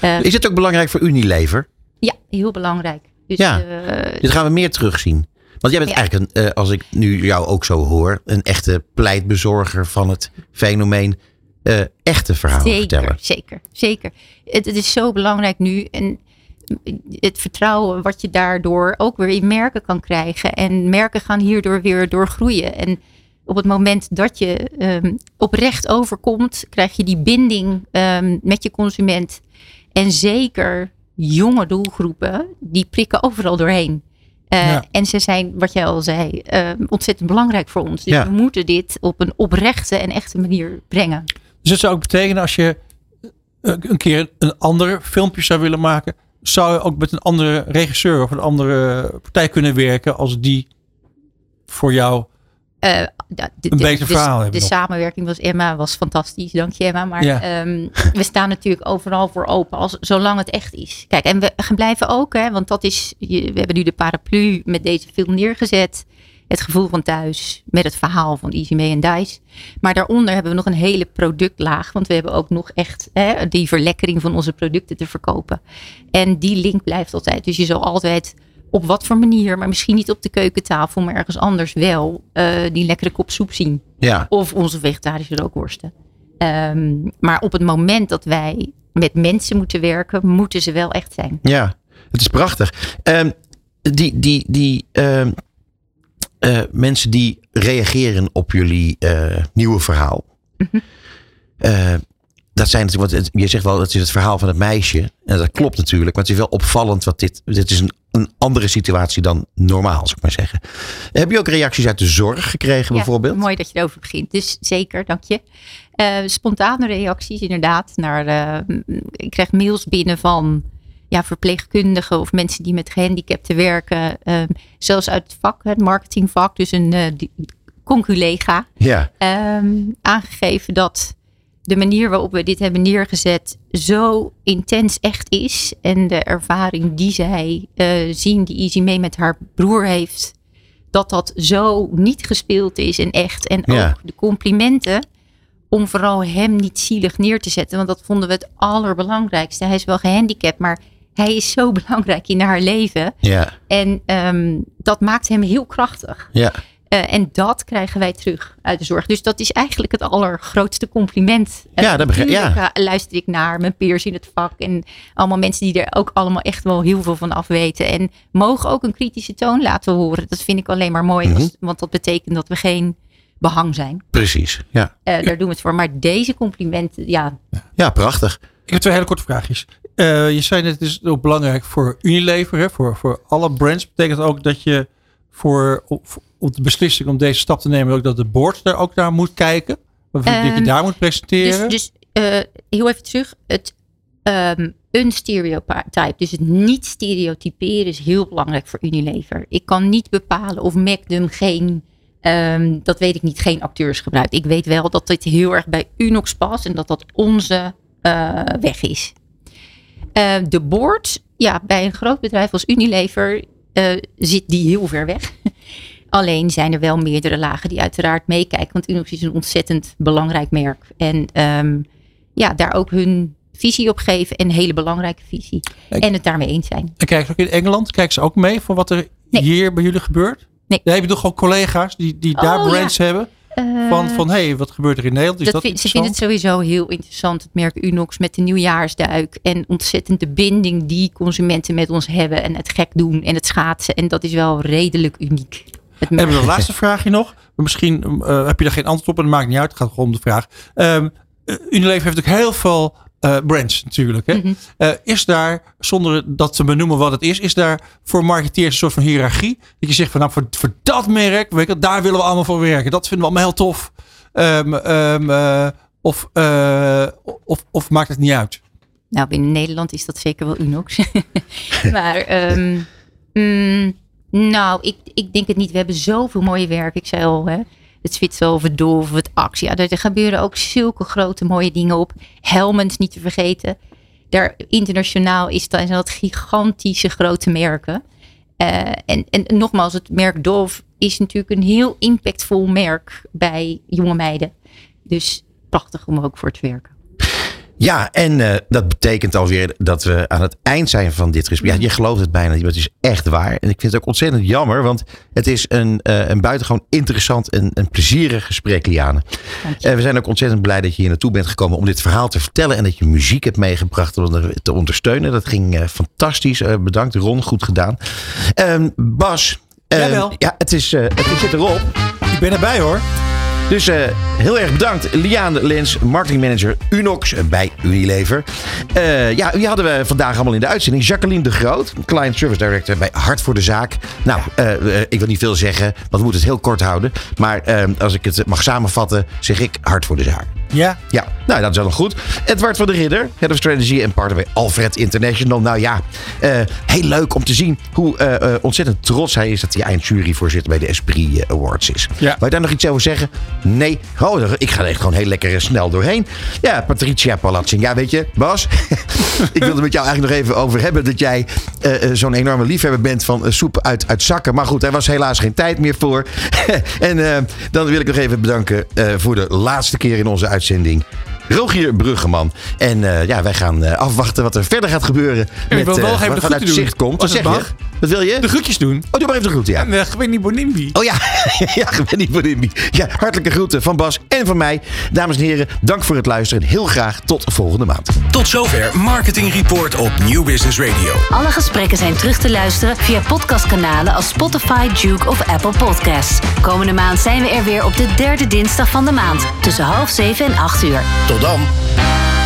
eh, Is het ook belangrijk voor Unilever? ja, heel belangrijk. Dus, Ja. eh, Dit gaan we meer terugzien. Want jij bent Ja. eigenlijk, een, eh, als ik nu jou ook zo hoor, een echte pleitbezorger van het fenomeen eh, echte verhalen Zeker, vertellen. zeker, zeker. Het, het is zo belangrijk nu. En het vertrouwen wat je daardoor ook weer in merken kan krijgen. En merken gaan hierdoor weer doorgroeien. En op het moment dat je ehm, oprecht overkomt, krijg je die binding ehm, met je consument. En zeker jonge doelgroepen, die prikken overal doorheen. Eh, Ja. En ze zijn, wat jij al zei, ehm, ontzettend belangrijk voor ons. Dus Ja. we moeten dit op een oprechte en echte manier brengen. Dus dat zou ook betekenen als je eh, een keer een ander filmpje zou willen maken. Zou je ook met een andere regisseur of een andere partij kunnen werken als die voor jou. Eh, de, Een de- beter de- verhaal De, hebben nog. samenwerking was Emma was fantastisch, dank je Emma. Maar Ja. ehm, we staan natuurlijk overal voor open, als, zolang het echt is. Kijk, en we gaan blijven ook, hè, want dat is, je- we hebben nu de paraplu met deze film neergezet. Het gevoel van thuis met het verhaal van Easy May en Dice. Maar daaronder hebben we nog een hele productlaag. Want we hebben ook nog echt hè, die verlekkering van onze producten te verkopen. En die link blijft altijd. Dus je zal altijd op wat voor manier, maar misschien niet op de keukentafel, maar ergens anders wel, eh, die lekkere kop soep zien. Ja, Of onze vegetarische rookworsten. Ehm, maar op het moment dat wij met mensen moeten werken, moeten ze wel echt zijn. ja, het is prachtig. Ehm, die die, die ehm, eh, mensen die reageren op jullie eh, nieuwe verhaal. Eh, dat zijn natuurlijk, want je zegt wel, het is het verhaal van het meisje. En dat klopt natuurlijk, maar het is wel opvallend. wat dit, dit is een, een andere situatie dan normaal, zou ik maar zeggen. Heb je ook reacties uit de zorg gekregen, bijvoorbeeld? Mooi dat je erover begint. Dus zeker, dank je. Eh, spontane reacties inderdaad. Naar, eh, ik krijg mails binnen van ja, verpleegkundigen of mensen die met gehandicapten werken. eh, zelfs uit het vak, het marketingvak. Dus een eh, conculega. Ja, ehm, aangegeven dat de manier waarop we dit hebben neergezet zo intens echt is. En de ervaring die zij eh, zien, die Easy mee met haar broer heeft, dat dat zo niet gespeeld is en echt. En Ja. ook de complimenten om vooral hem niet zielig neer te zetten. Want dat vonden we het allerbelangrijkste. Hij is wel gehandicapt, maar hij is zo belangrijk in haar leven. ja, En ehm, dat maakt hem heel krachtig. ja. Eh, en dat krijgen wij terug uit de zorg. Dus dat is eigenlijk het allergrootste compliment. Eh, Ja, dat begrijp- ja. natuurlijk, eh, luister ik naar mijn peers in het vak. En allemaal mensen die er ook allemaal echt wel heel veel van af weten. En mogen ook een kritische toon laten horen. Dat vind ik alleen maar mooi. Mhm. als- want dat betekent dat we geen behang zijn. Precies. Ja, Eh, daar doen we het voor. Maar deze complimenten, ja, ja prachtig. Ik heb twee hele korte vraagjes. Eh, je zei net, het is ook belangrijk voor Unilever, hè, voor, voor alle brands. Betekent ook dat je voor op, op de beslissing om deze stap te nemen, ook dat de board daar ook naar moet kijken? Of dat je Ehm, daar moet presenteren? Dus, dus eh, heel even terug. Het ehm een stereotype, dus het niet stereotyperen is heel belangrijk voor Unilever. Ik kan niet bepalen of Magnum geen, ehm, dat weet ik niet, geen acteurs gebruikt. Ik weet wel dat dit heel erg bij Unox past en dat dat onze eh, weg is. De board, ja, bij een groot bedrijf als Unilever eh, zit die heel ver weg. Alleen zijn er wel meerdere lagen die uiteraard meekijken. Want Unox is een ontzettend belangrijk merk. En ehm, ja, daar ook hun visie op geven. En een hele belangrijke visie. En het daarmee eens zijn. En kijken ze ook in Engeland? Kijken ze ook mee voor wat er Nee. hier bij jullie gebeurt? Nee. Ja, heb je toch gewoon collega's die, die daar Oh, brands hebben? Van, Eh, van hé, hey, wat gebeurt er in Nederland? Is dat dat, vind- ze vinden het sowieso heel interessant, het merk Unox met de nieuwjaarsduik. En ontzettend de binding die consumenten met ons hebben. En het gek doen en het schaatsen. En dat is wel redelijk uniek. En een laatste vraagje nog. Misschien eh, heb je daar geen antwoord op en dat maakt niet uit. Het gaat gewoon om de vraag. Ehm, eh, Unilever heeft ook heel veel eh, brands natuurlijk. Hè? Mhm. Is daar, zonder dat te benoemen wat het is, is daar voor marketeers een soort van hiërarchie? Dat je zegt van nou voor, voor dat merk, weet je, daar willen we allemaal voor werken. Dat vinden we allemaal heel tof. Ehm, ehm, eh, of, of, of maakt het niet uit? Nou, binnen Nederland is dat zeker wel Unox. maar mm, nou, ik, ik denk het niet. We hebben zoveel mooie werk. Ik zei al, hè, het Zwitser of het Axe. Ja, er gebeuren ook zulke grote mooie dingen op. Helmond niet te vergeten. Daar internationaal is dat, zijn dat gigantische grote merken. Eh, en, en nogmaals, het merk Dove is natuurlijk een heel impactvol merk bij jonge meiden. Dus prachtig om er ook voor te werken. Ja, en uh, dat betekent alweer dat we aan het eind zijn van dit gesprek. Ja, je gelooft het bijna niet, maar het is echt waar. En ik vind het ook ontzettend jammer, want het is een, uh, een buitengewoon interessant en een plezierig gesprek, Liane. En we zijn ook ontzettend blij dat je hier naartoe bent gekomen om dit verhaal te vertellen. En dat je muziek hebt meegebracht om het te ondersteunen. Dat ging uh, fantastisch. bedankt, Ron. Goed gedaan. Ehm, Bas. Jawel. Ja, het, is, het zit erop. Ik ben erbij hoor. Dus uh, heel erg bedankt, Liane Lens, marketingmanager Unox bij Unilever. Uh, ja, wie hadden we vandaag allemaal in de uitzending? Jacqueline de Groot, Client Service Director bij Hart voor de Zaak. Nou, uh, ik wil niet veel zeggen, want we moeten het heel kort houden. Maar als ik het mag samenvatten, zeg ik Hart voor de Zaak. Ja. Ja, nou dat is wel nog goed. Edward van der Ridder, Head of Strategy en partner bij Alfred International. Nou ja, heel leuk om te zien hoe ontzettend trots hij is dat hij eindjuryvoorzitter bij de Esprit Awards is. Ja. Wil je daar nog iets over zeggen? Nee. Oh, ik ga er echt gewoon heel lekker snel doorheen. Ja, Patricia Palazzing. Ja, weet je, Bas. ik wilde met jou eigenlijk nog even over hebben dat jij uh, zo'n enorme liefhebber bent van soep uit, uit zakken. Maar goed, daar was helaas geen tijd meer voor. en dan wil ik nog even bedanken voor de laatste keer in onze uitzending. Rogier Bruggeman. En uh, ja, wij gaan uh, afwachten wat er verder gaat gebeuren. En ik wil wel uh, even de vanuit het zicht komt. Wat zeg je? Wat wil je? De groetjes doen. Oh, doe maar even de groeten, ja. En uh, Gwenny Bonimbi. Oh ja, ja, Gwenny Bonimbi. Ja, hartelijke groeten van Bas en van mij. Dames en heren, dank voor het luisteren. Heel graag tot volgende maand. Tot zover Marketing Report op New Business Radio. Alle gesprekken zijn terug te luisteren via podcastkanalen als Spotify, Duke of Apple Podcasts. Komende maand zijn we er weer op de derde dinsdag van de maand. Tussen half zeven en acht uur. Tot dan.